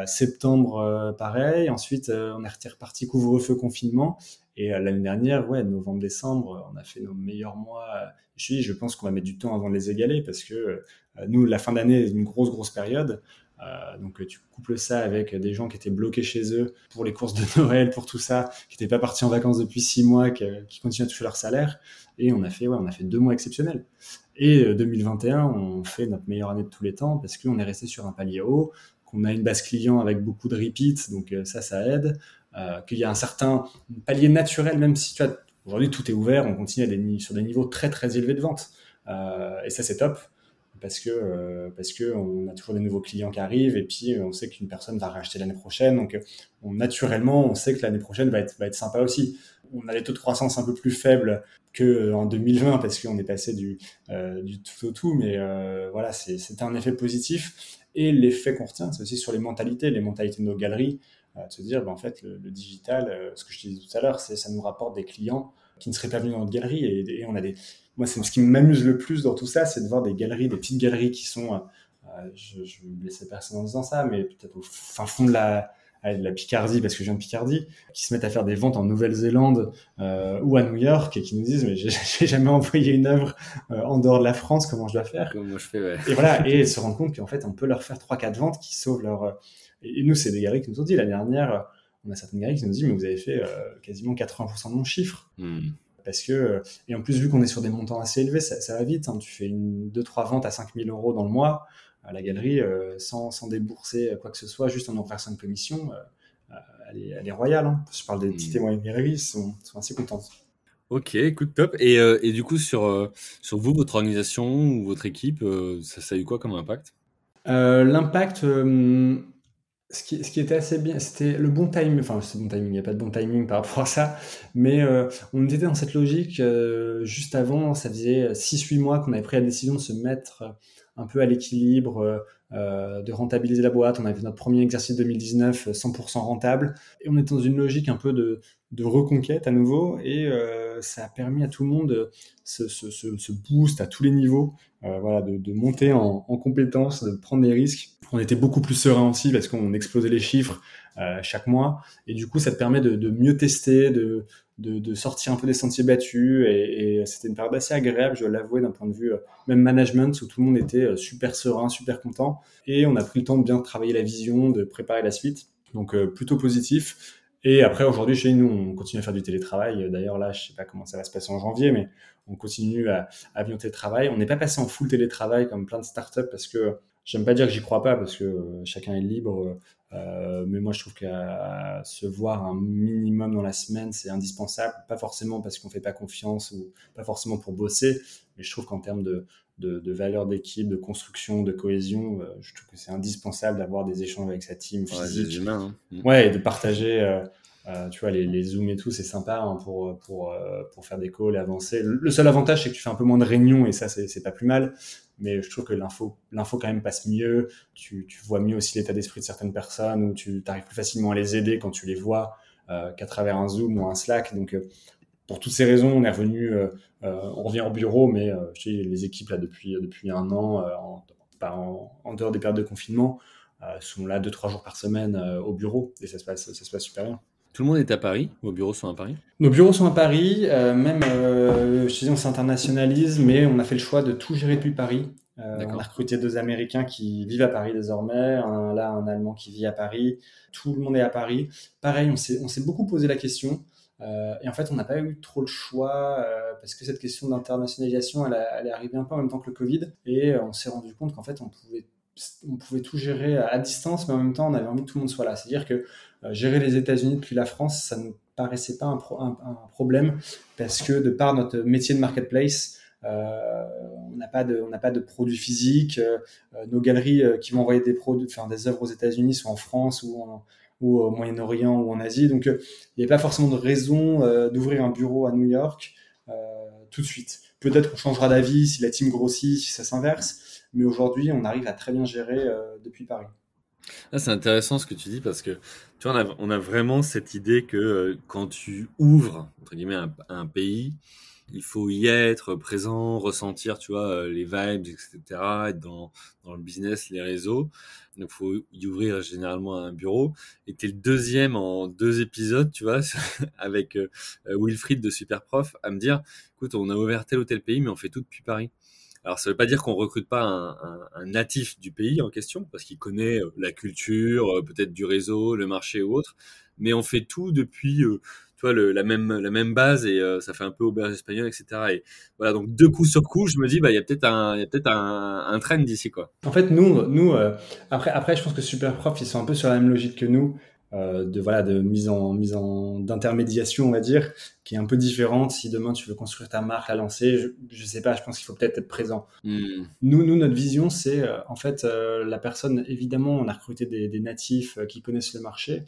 septembre, pareil. Ensuite, on est reparti couvre-feu, confinement. Et l'année dernière, ouais, novembre-décembre, on a fait nos meilleurs mois. Je, je pense qu'on va mettre du temps avant de les égaler parce que nous, la fin d'année est une grosse, grosse période. Euh, donc tu couples ça avec des gens qui étaient bloqués chez eux pour les courses de Noël, pour tout ça, qui n'étaient pas partis en vacances depuis six mois, qui, qui, continuent à toucher leur salaire. Et on a fait, ouais, on a fait deux mois exceptionnels. Et 2021, euh, on fait notre meilleure année de tous les temps parce qu'on est resté sur un palier haut, qu'on a une base client avec beaucoup de repeats, donc euh, ça, ça aide. Qu'il y a un certain palier naturel, même si aujourd'hui tout est ouvert, on continue à sur des niveaux très très élevés de vente. Et ça, c'est top parce que euh, parce que on a toujours des nouveaux clients qui arrivent et puis on sait qu'une personne va racheter l'année prochaine. Donc on, naturellement on sait que l'année prochaine va être va être sympa aussi. On a des taux de croissance un peu plus faibles que euh, en 2020 parce qu'on est passé du euh, du tout au tout. Mais voilà c'est un effet positif. Et l'effet qu'on retient c'est aussi sur les mentalités les mentalités de nos galeries. De se dire ben, en fait le, digital ce que je disais tout à l'heure c'est ça nous rapporte des clients qui ne seraient pas venus dans notre galerie et, et on a des moi, c'est ce qui m'amuse le plus dans tout ça, c'est de voir des galeries, des petites galeries qui sont, euh, je, je vais blesser personne en disant ça, mais peut-être au fin fond de la, de la Picardie, parce que je viens de Picardie, qui se mettent à faire des ventes en Nouvelle-Zélande euh, ou à New York et qui nous disent mais j'ai jamais envoyé une œuvre euh, en dehors de la France, comment je dois faire? Comment je fais, ouais. Et voilà, et se rendre compte qu'en fait on peut leur faire trois quatre ventes qui sauvent leur. Et, nous c'est des galeries qui nous ont dit la dernière, on a certaines galeries qui nous dit mais vous avez fait quasiment 80% de mon chiffre. Hmm parce que et en plus vu qu'on est sur des montants assez élevés, ça, va vite. Hein. Tu fais une deux trois ventes à 5000 euros dans le mois à la galerie euh, sans, sans, débourser quoi que ce soit, juste en en versant une commission. Euh, euh, elle, est, elle, est, royale. Hein. Je parle des petits témoins et galeries, ils sont, sont, assez contentes. Ok, écoute, top. Et, et du coup, sur, sur vous, votre organisation ou votre équipe, ça, ça, a eu quoi comme impact? L'impact, ce qui, ce qui, était assez bien, c'était le bon timing. Enfin, c'est bon timing, il n'y a pas de bon timing par rapport à ça. Mais euh, on était dans cette logique euh, juste avant, ça faisait 6-8 mois qu'on avait pris la décision de se mettre un peu à l'équilibre, euh, de rentabiliser la boîte. On avait fait notre premier exercice 2019 100% rentable. Et on était dans une logique un peu de, de reconquête à nouveau. Et ça a permis à tout le monde ce, ce, ce, boost à tous les niveaux, voilà, de, de monter en, en compétences, de prendre des risques on était beaucoup plus serein aussi parce qu'on explosait les chiffres euh, chaque mois. Et du coup, ça te permet de, mieux tester, de, de, sortir un peu des sentiers battus. Et, c'était une période assez agréable, je dois d'un point de vue euh, même management, où tout le monde était euh, super serein, super content. Et on a pris le temps de bien travailler la vision, de préparer la suite. Donc plutôt positif. Et après, aujourd'hui, chez nous, on continue à faire du télétravail. D'ailleurs, là, je sais pas comment ça va se passer en janvier, mais on continue à, à bien télétravail. On n'est pas passé en full télétravail comme plein de startups parce que J'aime pas dire que j'y crois pas parce que euh, chacun est libre, euh, mais moi je trouve qu'à se voir un minimum dans la semaine, c'est indispensable. Pas forcément parce qu'on fait pas confiance ou pas forcément pour bosser, mais je trouve qu'en termes de, de, de valeur d'équipe, de construction, de cohésion, euh, je trouve que c'est indispensable d'avoir des échanges avec sa team physique. Ouais, humains, hein. ouais, et de partager. Euh, euh, tu vois, les, les Zooms et tout, c'est sympa hein, pour, pour, pour faire des calls et avancer. Le seul avantage, c'est que tu fais un peu moins de réunions et ça, c'est pas plus mal mais je trouve que l'info, l'info quand même passe mieux. Tu, tu vois mieux aussi l'état d'esprit de certaines personnes ou tu arrives plus facilement à les aider quand tu les vois euh, qu'à travers un Zoom ou un Slack. Donc, euh, pour toutes ces raisons, on est revenu, euh, on revient au bureau, mais les équipes là depuis depuis un an, en, en, en, dehors des périodes de confinement, sont là deux trois jours par semaine au bureau et ça se passe ça se passe super bien. Tout le monde est à Paris Vos bureaux sont à Paris Nos bureaux sont à Paris. même, je te dis, on s'internationalise, mais on a fait le choix de tout gérer depuis Paris. Euh, on a recruté deux Américains qui vivent à Paris désormais, un, là un Allemand qui vit à Paris. Tout le monde est à Paris. Pareil, on s'est beaucoup posé la question. Euh, et en fait, on n'a pas eu trop le choix euh, parce que cette question d'internationalisation, elle, elle, est arrivée un peu en même temps que le Covid. Et on s'est rendu compte qu'en fait, on pouvait, on pouvait tout gérer à distance, mais en même temps, on avait envie que tout le monde soit là. C'est-à-dire que gérer les États-Unis depuis la France, ça ne paraissait pas un, problème parce que de par notre métier de marketplace, euh, on n'a pas de, produits physiques. Euh, nos galeries euh, qui vont envoyer des produits, enfin des œuvres aux États-Unis sont en France ou au Moyen-Orient ou en Asie. Donc, il n'y a pas forcément de raison d'ouvrir un bureau à New York tout de suite. Peut-être qu'on changera d'avis si la team grossit, si ça s'inverse, mais aujourd'hui, on arrive à très bien gérer depuis Paris. Ah, c'est intéressant ce que tu dis parce que tu vois, on a, vraiment cette idée que quand tu ouvres entre guillemets un pays, il faut y être présent, ressentir, tu vois, euh, les vibes, etc., être dans, dans le business, les réseaux. Donc, faut y ouvrir généralement un bureau. Et t'es le deuxième en deux épisodes, tu vois, avec euh, Wilfried de Superprof, à me dire, écoute, on a ouvert tel ou tel pays, mais on fait tout depuis Paris. Alors, ça veut pas dire qu'on recrute pas un, natif du pays en question, parce qu'il connaît euh, la culture, peut-être du réseau, le marché ou autre, mais on fait tout depuis le, la même la même base et euh, ça fait un peu auberge espagnole, etc. Et voilà, donc deux coups sur coup, je me dis, bah, il y a peut-être un, peut-être un, trend d'ici. En fait, nous, nous, euh, après, après, je pense que Superprof, ils sont un peu sur la même logique que nous. Euh, de voilà de mise en mise en d'intermédiation on va dire qui est un peu différente. Si demain tu veux construire ta marque la lancer je, je sais pas je pense qu'il faut peut-être être présent. Hmm. nous nous notre vision c'est euh, en fait euh, la personne évidemment on a recruté des, des natifs qui connaissent le marché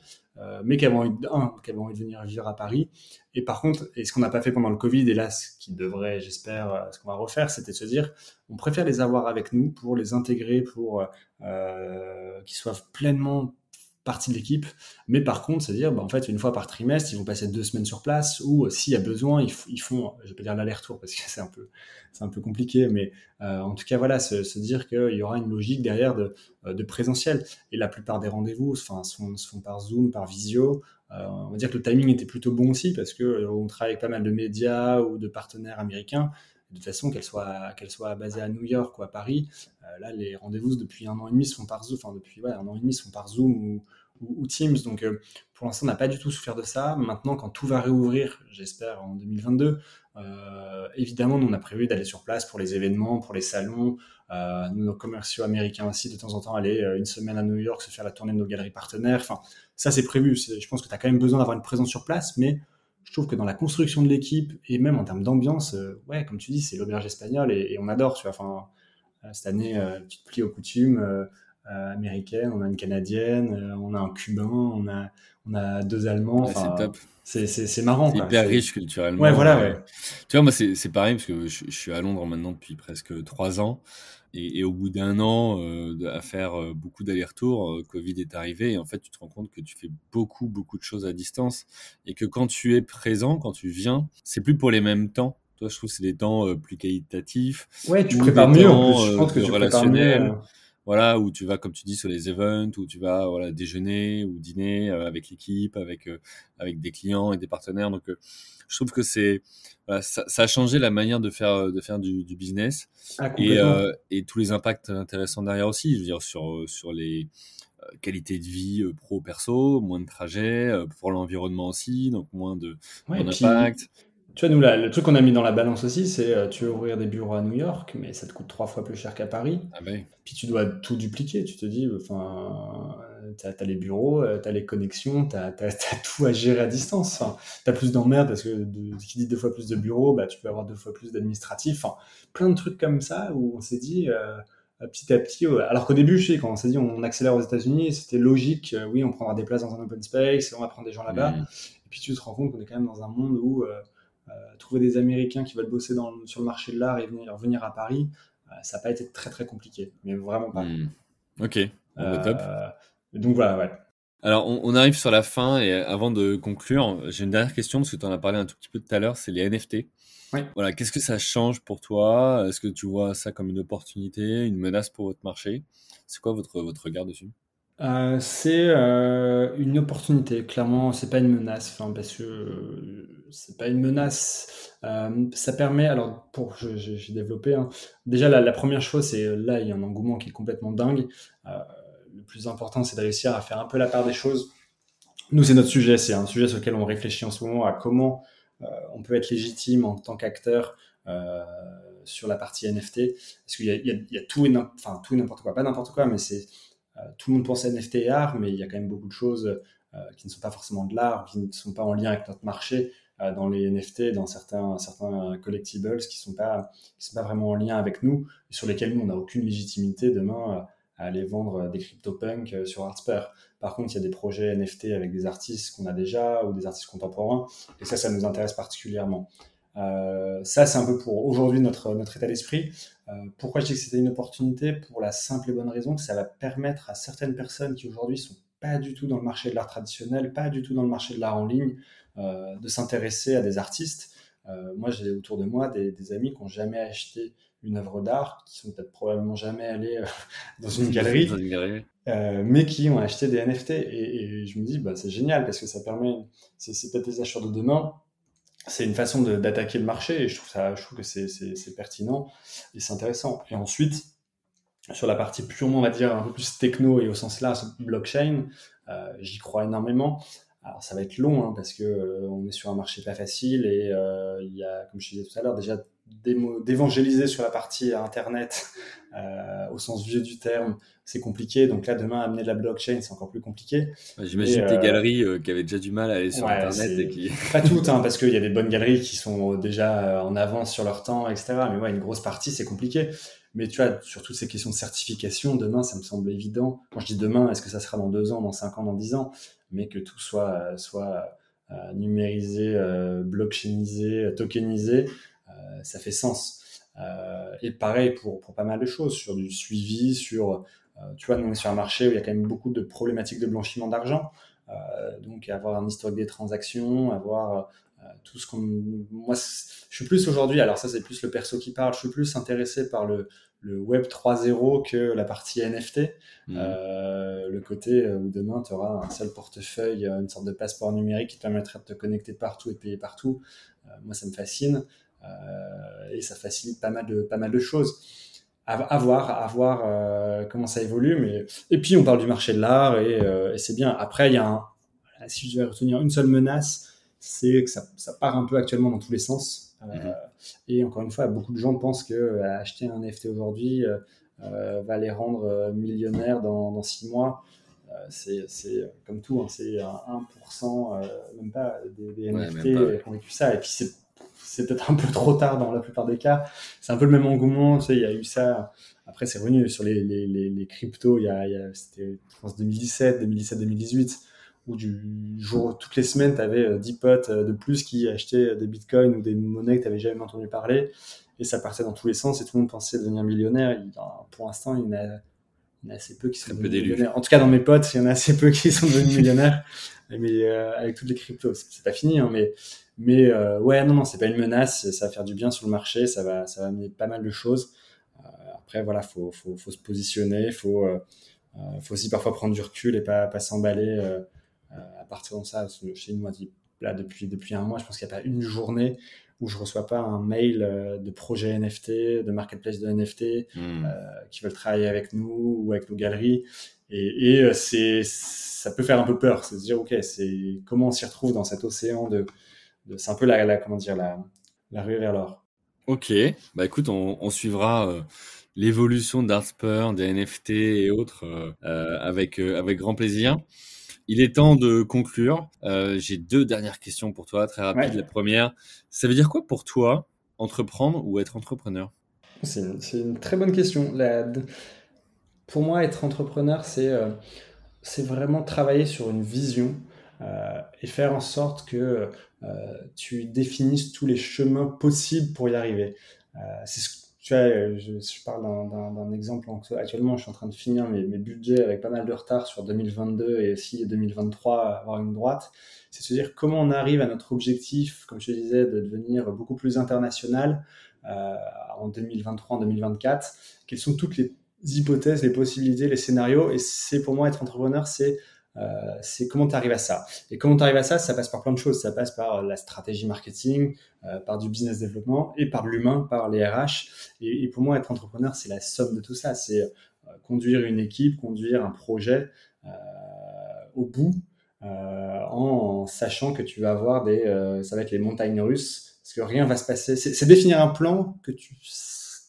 mais qui avaient envie de, un, qui avaient envie de venir vivre à Paris. Et par contre et ce qu'on n'a pas fait pendant le Covid et là ce qui devrait j'espère ce qu'on va refaire c'était de se dire on préfère les avoir avec nous pour les intégrer pour qu'ils soient pleinement partie de l'équipe. Mais par contre, c'est-à-dire, bah, en fait, une fois par trimestre, ils vont passer deux semaines sur place ou euh, s'il y a besoin, ils, font, je vais pas dire l'aller-retour parce que c'est un peu, un peu compliqué, mais euh, en tout cas, voilà, se, dire qu'il y aura une logique derrière de, euh, présentiel. Et la plupart des rendez-vous se, font, se font par Zoom, par visio. on va dire que le timing était plutôt bon aussi parce que on travaille avec pas mal de médias ou de partenaires américains de toute façon, qu'elle soit, qu'elle soit basée à New York ou à Paris, là, les rendez-vous depuis un an et demi se font par Zoom, enfin depuis un an et demi se font par Zoom ou, ou, Teams. Donc, euh, pour l'instant, on n'a pas du tout souffert de ça. Maintenant, quand tout va réouvrir, j'espère en 2022, euh, évidemment, nous, on a prévu d'aller sur place pour les événements, pour les salons. Euh, nos commerciaux américains aussi, de temps en temps, aller une semaine à New York, se faire la tournée de nos galeries partenaires. Enfin, ça, c'est prévu. Je pense que tu as quand même besoin d'avoir une présence sur place, mais je trouve que dans la construction de l'équipe et même en termes d'ambiance, ouais, comme tu dis, c'est l'auberge espagnole et, on adore. Tu vois, enfin, cette année, tu te plies aux coutumes. Euh, américaine, on a une canadienne, euh, on a un cubain, on a, on a deux allemands. c'est top. C'est marrant. C'est hyper riche culturellement. Ouais, voilà, ouais. Tu vois, moi, c'est pareil parce que je, suis à Londres maintenant depuis presque trois ans. Et, au bout d'un an euh, à faire beaucoup d'allers-retours, Covid est arrivé et en fait tu te rends compte que tu fais beaucoup beaucoup de choses à distance et que quand tu es présent, quand tu viens, c'est plus pour les mêmes temps. Toi, je trouve que c'est des temps plus qualitatifs. Ouais, tu prépares mieux en plus. Je pense que tu prépares mieux voilà, où tu vas, comme tu dis, sur les events, où tu vas voilà, déjeuner ou dîner euh, avec l'équipe, avec, euh, avec des clients et des partenaires. Donc, euh, je trouve que c'est voilà, ça, ça, a changé la manière de faire, de faire du, du business ah, et, et tous les impacts intéressants derrière aussi, je veux dire, sur, sur les qualités de vie pro-perso, moins de trajets, pour l'environnement aussi, donc moins de ouais, d'impact. Tu vois, nous, là, le truc qu'on a mis dans la balance aussi, c'est euh, tu veux ouvrir des bureaux à New York, mais ça te coûte trois fois plus cher qu'à Paris. Ah ben. Puis tu dois tout dupliquer. Tu te dis, enfin, tu as, les bureaux, euh, tu as les connexions, tu as, tout à gérer à distance. Enfin, tu as plus d'emmerdes parce que de, qui dit deux fois plus de bureaux, bah, tu peux avoir deux fois plus d'administratifs. Enfin, plein de trucs comme ça où on s'est dit, euh, petit à petit, alors qu'au début, je sais, quand on s'est dit on accélère aux États-Unis, c'était logique, oui, on prendra des places dans un open space, on va prendre des gens là-bas. Et puis tu te rends compte qu'on est quand même dans un monde où euh, trouver des Américains qui veulent bosser dans, sur le marché de l'art et venir, à Paris, euh, ça n'a pas été très très compliqué, mais vraiment pas. Hmm. Ok, bah, top. Euh, donc voilà, ouais. Alors, on, arrive sur la fin et avant de conclure, j'ai une dernière question parce que tu en as parlé un tout petit peu tout à l'heure, c'est les NFT. Oui. Voilà, qu'est-ce que ça change pour toi? Est-ce que tu vois ça comme une opportunité, une menace pour votre marché? C'est quoi votre, votre regard dessus? Euh, c'est euh, une opportunité, clairement, c'est pas une menace, enfin, parce que euh, c'est pas une menace. ça permet, alors, pour, j'ai développé, hein. déjà la, première chose, c'est là, il y a un engouement qui est complètement dingue. le plus important, c'est de réussir à faire un peu la part des choses. Nous, c'est notre sujet, c'est un sujet sur lequel on réfléchit en ce moment à comment on peut être légitime en tant qu'acteur sur la partie NFT, parce qu'il y, y, a tout et n'importe quoi, pas n'importe quoi, mais c'est tout le monde pense à NFT et art, mais il y a quand même beaucoup de choses euh, qui ne sont pas forcément de l'art, qui ne sont pas en lien avec notre marché euh, dans les NFT, dans certains, certains collectibles qui sont pas, sont pas vraiment en lien avec nous, sur lesquels nous, on n'a aucune légitimité demain à aller vendre des CryptoPunk sur Artsper. Par contre, il y a des projets NFT avec des artistes qu'on a déjà ou des artistes contemporains, et ça, ça nous intéresse particulièrement. Euh, ça, c'est un peu pour aujourd'hui notre, notre état d'esprit. Euh, pourquoi je dis que c'était une opportunité Pour la simple et bonne raison que ça va permettre à certaines personnes qui aujourd'hui sont pas du tout dans le marché de l'art traditionnel, pas du tout dans le marché de l'art en ligne, euh, de s'intéresser à des artistes. moi, j'ai autour de moi des, amis qui n'ont jamais acheté une œuvre d'art, qui sont peut-être probablement jamais allés dans une galerie, mais qui ont acheté des NFT. Et, je me dis, bah, c'est génial parce que ça permet, c'est peut-être les acheteurs de demain c'est une façon d'attaquer le marché et je trouve, ça, je trouve que c'est pertinent et c'est intéressant. Et ensuite, sur la partie purement, on va dire, un peu plus techno et au sens là, blockchain, euh, j'y crois énormément. Alors ça va être long hein, parce que euh, on est sur un marché pas facile et euh, il y a, comme je disais tout à l'heure, déjà d'évangéliser sur la partie internet euh, au sens vieux du terme, c'est compliqué. Donc là, demain, amener de la blockchain, c'est encore plus compliqué. J'imagine tes euh, galeries euh, qui avaient déjà du mal à aller sur internet. Et qui... Pas toutes, hein, parce qu'il y a des bonnes galeries qui sont déjà en avance sur leur temps, etc. Mais ouais, une grosse partie, c'est compliqué. Mais tu vois, sur toutes ces questions de certification, demain, ça me semble évident. Quand je dis demain, est-ce que ça sera dans deux ans, dans cinq ans, dans dix ans? Mais que tout soit, soit numérisé, blockchainisé, tokenisé, ça fait sens. Euh, et pareil pour, pour, pas mal de choses, sur du suivi, sur, euh, tu vois, nous on est sur un marché où il y a quand même beaucoup de problématiques de blanchiment d'argent. Euh, donc avoir un historique des transactions, avoir tout ce qu'on... Moi, je suis plus aujourd'hui, alors ça c'est plus le perso qui parle, je suis plus intéressé par le, le Web 3.0 que la partie NFT. Mmh. Euh, le côté où demain tu auras un seul portefeuille, une sorte de passeport numérique qui te permettrait de te connecter partout et de payer partout. moi, ça me fascine. Euh, et ça facilite pas mal de, pas mal de choses. À, voir, à voir euh, comment ça évolue. Mais... Et puis, on parle du marché de l'art et, euh, et c'est bien. Après, il y a un, si je vais retenir une seule menace, c'est que ça, ça, part un peu actuellement dans tous les sens. Mhm. Et encore une fois, beaucoup de gens pensent que acheter un NFT aujourd'hui va les rendre millionnaires dans, dans six mois. c'est comme tout, hein, c'est 1%, même pas des, NFT qui ont vécu ça. Et puis c'est c'est peut-être un peu trop tard dans la plupart des cas. C'est un peu le même engouement. Tu sais, il y a eu ça. Après, c'est revenu sur les, les, les, cryptos. Il y a, c'était, je pense, 2017, 2017, 2018, où du jour, toutes les semaines, tu avais 10 potes euh, de plus qui achetaient des bitcoins ou des monnaies que tu n'avais jamais entendu parler. Et ça partait dans tous les sens et tout le monde pensait devenir millionnaire. pour l'instant, il y en a, assez peu qui sont devenus millionnaires. En tout cas, dans mes potes, il y en a assez peu qui sont devenus millionnaires. Mais euh, avec toutes les cryptos, c'est pas fini, hein, mais mais euh, ouais, non, non, c'est pas une menace. Ça va faire du bien sur le marché. Ça va, ça va amener pas mal de choses. Euh, après, voilà, faut, faut, faut se positionner. Faut, faut aussi parfois prendre du recul et pas, pas s'emballer à partir de ça. Chez nous, là, depuis, depuis un mois, je pense qu'il n'y a pas une journée où je reçois pas un mail de projet NFT, de marketplace de NFT, hmm. qui veulent travailler avec nous ou avec nos galeries. Et, et c'est, ça peut faire un peu peur. C'est de dire, OK, c'est comment on s'y retrouve dans cet océan de, c'est un peu la, comment dire, la, la rue vers l'or. Ok, bah écoute, on, suivra euh, l'évolution d'Artspur, des NFT et autres euh, euh, avec, avec grand plaisir. Il est temps de conclure. J'ai deux dernières questions pour toi, très rapides. La première, ça veut dire quoi pour toi entreprendre ou être entrepreneur? C'est une, très bonne question. pour moi, être entrepreneur, c'est c'est vraiment travailler sur une vision et faire en sorte que euh, tu définisses tous les chemins possibles pour y arriver. Euh, c'est ce vois, je, parle d'un exemple. Actuellement, je suis en train de finir mes, budgets avec pas mal de retard sur 2022 et aussi 2023, avoir une droite. C'est se dire comment on arrive à notre objectif, comme je disais, de devenir beaucoup plus international euh, en 2023, en 2024. Quelles sont toutes les hypothèses, les possibilités, les scénarios? Et c'est pour moi être entrepreneur, c'est euh, c'est comment tu arrives à ça. Et comment tu arrives à ça, ça passe par plein de choses. Ça passe par la stratégie marketing, euh, par du business développement et par l'humain, par les RH. Et, et, pour moi, être entrepreneur, c'est la somme de tout ça. C'est euh, conduire une équipe, conduire un projet euh, au bout, euh, en sachant que tu vas avoir des, ça va être les montagnes russes, parce que rien va se passer. C'est définir un plan que tu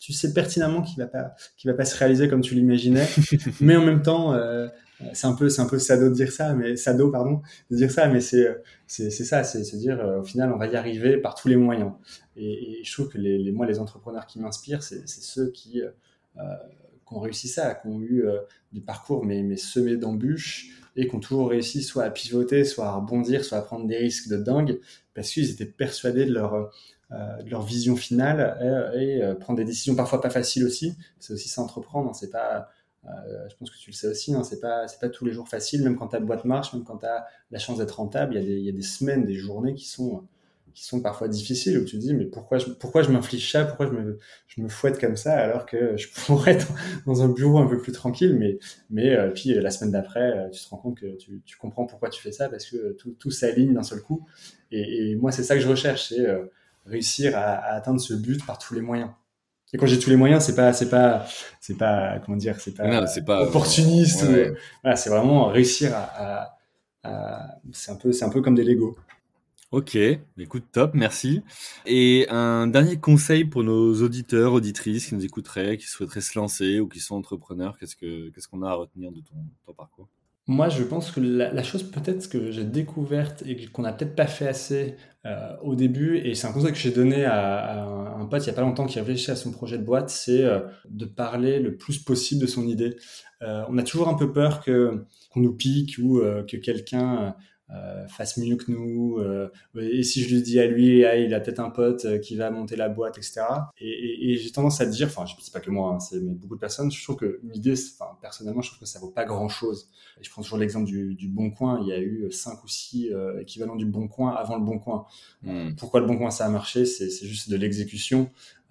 tu sais pertinemment qu'il va pas va pas se réaliser comme tu l'imaginais mais en même temps euh, c'est un peu c'est un peu sado de dire ça mais sado pardon de dire ça mais c'est c'est c'est ça c'est se dire euh, au final on va y arriver par tous les moyens et, je trouve que les, les moi les entrepreneurs qui m'inspirent c'est ceux qui euh, qui ont réussi ça qui ont eu euh, des parcours mais mais semés d'embûches et qui ont toujours réussi soit à pivoter soit à rebondir soit à prendre des risques de dingue parce qu'ils étaient persuadés de leur euh, de leur vision finale et, euh, prendre des décisions parfois pas faciles aussi. C'est aussi ça entreprendre. Hein. C'est pas, euh, je pense que tu le sais aussi, hein, c'est pas, tous les jours facile. Même quand ta boîte marche, même quand tu as la chance d'être rentable, il y, a des, semaines, des journées qui sont parfois difficiles où tu te dis mais pourquoi je, m'inflige ça pourquoi je me, fouette comme ça alors que je pourrais être dans un bureau un peu plus tranquille mais euh, puis la semaine d'après tu te rends compte que tu, comprends pourquoi tu fais ça parce que tout, s'aligne d'un seul coup et, moi c'est ça que je recherche c'est euh, réussir à, atteindre ce but par tous les moyens. Et quand j'ai tous les moyens, c'est pas, c'est pas, c'est pas, comment dire, c'est pas, non, c'est pas opportuniste. Ouais. Ou, voilà, c'est vraiment réussir à, à, à c'est un peu, c'est un peu comme des Lego. Ok, écoute, top, merci. Et un dernier conseil pour nos auditeurs, auditrices qui nous écouteraient, qui souhaiteraient se lancer ou qui sont entrepreneurs, qu'est-ce que, qu'est-ce qu'on a à retenir de ton, ton parcours? Moi, je pense que la, chose peut-être que j'ai découverte et qu'on n'a peut-être pas fait assez euh, au début, et c'est un conseil que j'ai donné à, un pote il n'y a pas longtemps qui réfléchissait à son projet de boîte, c'est euh, de parler le plus possible de son idée. Euh, on a toujours un peu peur qu'on nous pique ou que quelqu'un euh, fasse mieux que nous. Euh, et si je lui dis à lui, ah, il a peut-être un pote euh, qui va monter la boîte, etc. Et, et, et j'ai tendance à dire, enfin, je sais pas que moi, hein, c'est mais beaucoup de personnes. Je trouve que l'idée, enfin, personnellement, je trouve que ça vaut pas grand-chose. Je prends toujours l'exemple du, du Bon Coin. Il y a eu cinq ou six euh, équivalents du Bon Coin avant le Bon Coin. Mmh. Pourquoi le Bon Coin ça a marché? C'est juste de l'exécution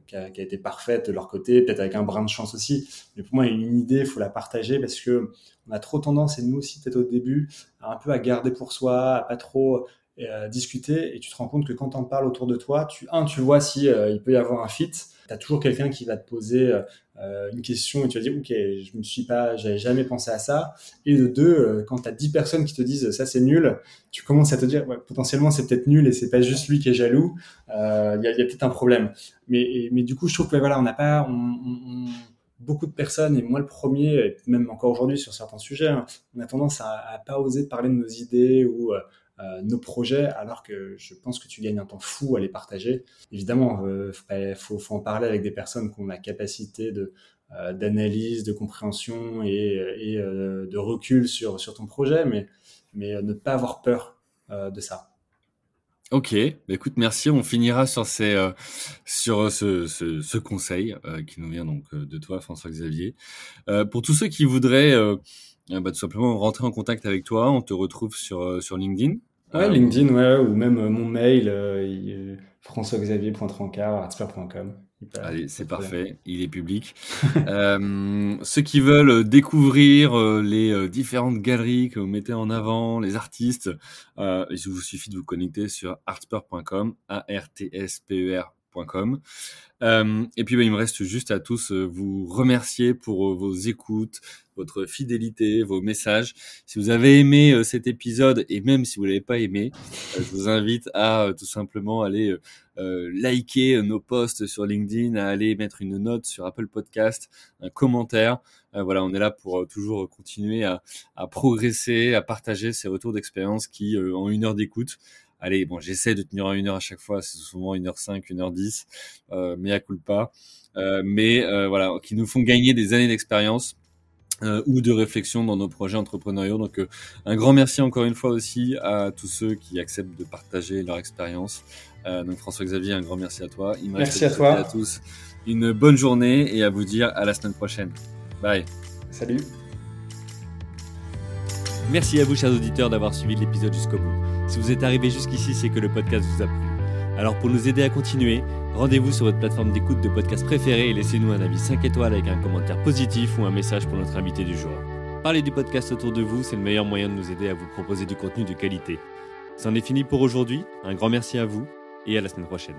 qui a, été parfaite de leur côté, peut-être avec un brin de chance aussi. Mais pour moi, une idée, il faut la partager parce que on a trop tendance, et nous aussi peut-être au début, à un peu à garder pour soi, à pas trop euh, discuter. Et tu te rends compte que quand on parle autour de toi, tu un, tu vois si euh, il peut y avoir un fit. Tu as toujours quelqu'un qui va te poser euh, une question et tu vas dire ok, je me suis pas, j'avais jamais pensé à ça. Et de deux, euh, quand tu as dix personnes qui te disent ça c'est nul, tu commences à te dire potentiellement c'est peut-être nul et c'est pas juste lui qui est jaloux. Il y a, peut-être un problème. Mais, mais du coup, je trouve que voilà, on n'a pas beaucoup de personnes, et moi le premier, et même encore aujourd'hui sur certains sujets, hein, on a tendance à, à pas oser parler de nos idées ou euh, nos projets, alors que je pense que tu gagnes un temps fou à les partager. Évidemment, euh, faut, faut en parler avec des personnes qui ont la capacité de euh, d'analyse, de compréhension et, euh, de recul sur ton projet, mais ne pas avoir peur euh, de ça. Ok, bah, écoute, merci. On finira sur euh, ce, conseil euh, qui nous vient donc euh, de toi, François Xavier. Euh, pour tous ceux qui voudraient bah, tout simplement rentrer en contact avec toi, on te retrouve sur LinkedIn. Ouais, LinkedIn, ouais, ou même mon mail, euh, françoisxavier.trancard.artsper.com. Allez, c'est parfait, il est public. euh, ceux qui veulent découvrir euh, les euh, différentes galeries que vous mettez en avant, les artistes, euh, il vous suffit de vous connecter sur artsper.com, A-R-T-S-P-E-R.com. Euh, et puis, bah, il me reste juste à tous euh, vous remercier pour euh, vos écoutes, votre fidélité, vos messages. Si vous avez aimé euh, cet épisode et même si vous l'avez pas aimé, euh, je vous invite à euh, tout simplement aller liker nos posts sur LinkedIn, à aller mettre une note sur Apple Podcast, un commentaire. voilà, on est là pour toujours continuer à, progresser, à partager ces retours d'expérience qui, en une heure d'écoute, allez, bon, j'essaie de tenir à une heure à chaque fois, c'est souvent une heure cinq, une heure dix, mais à coup pas. Mais voilà, qui nous font gagner des années d'expérience euh, ou de réflexion dans nos projets entrepreneuriaux. Donc, euh, un grand merci encore une fois aussi à tous ceux qui acceptent de partager leur expérience. Euh, donc, François-Xavier, un grand merci à toi. Il merci à toi. à tous une bonne journée et à vous dire à la semaine prochaine. Bye. Salut. Merci à vous, chers auditeurs, d'avoir suivi l'épisode jusqu'au bout. Si vous êtes arrivé jusqu'ici, c'est que le podcast vous a plu. Alors pour nous aider à continuer, rendez-vous sur votre plateforme d'écoute de podcast préférée et laissez-nous un avis 5 étoiles avec un commentaire positif ou un message pour notre invité du jour. Parlez du podcast autour de vous, c'est le meilleur moyen de nous aider à vous proposer du contenu de qualité. C'en est fini pour aujourd'hui, un grand merci à vous et à la semaine prochaine.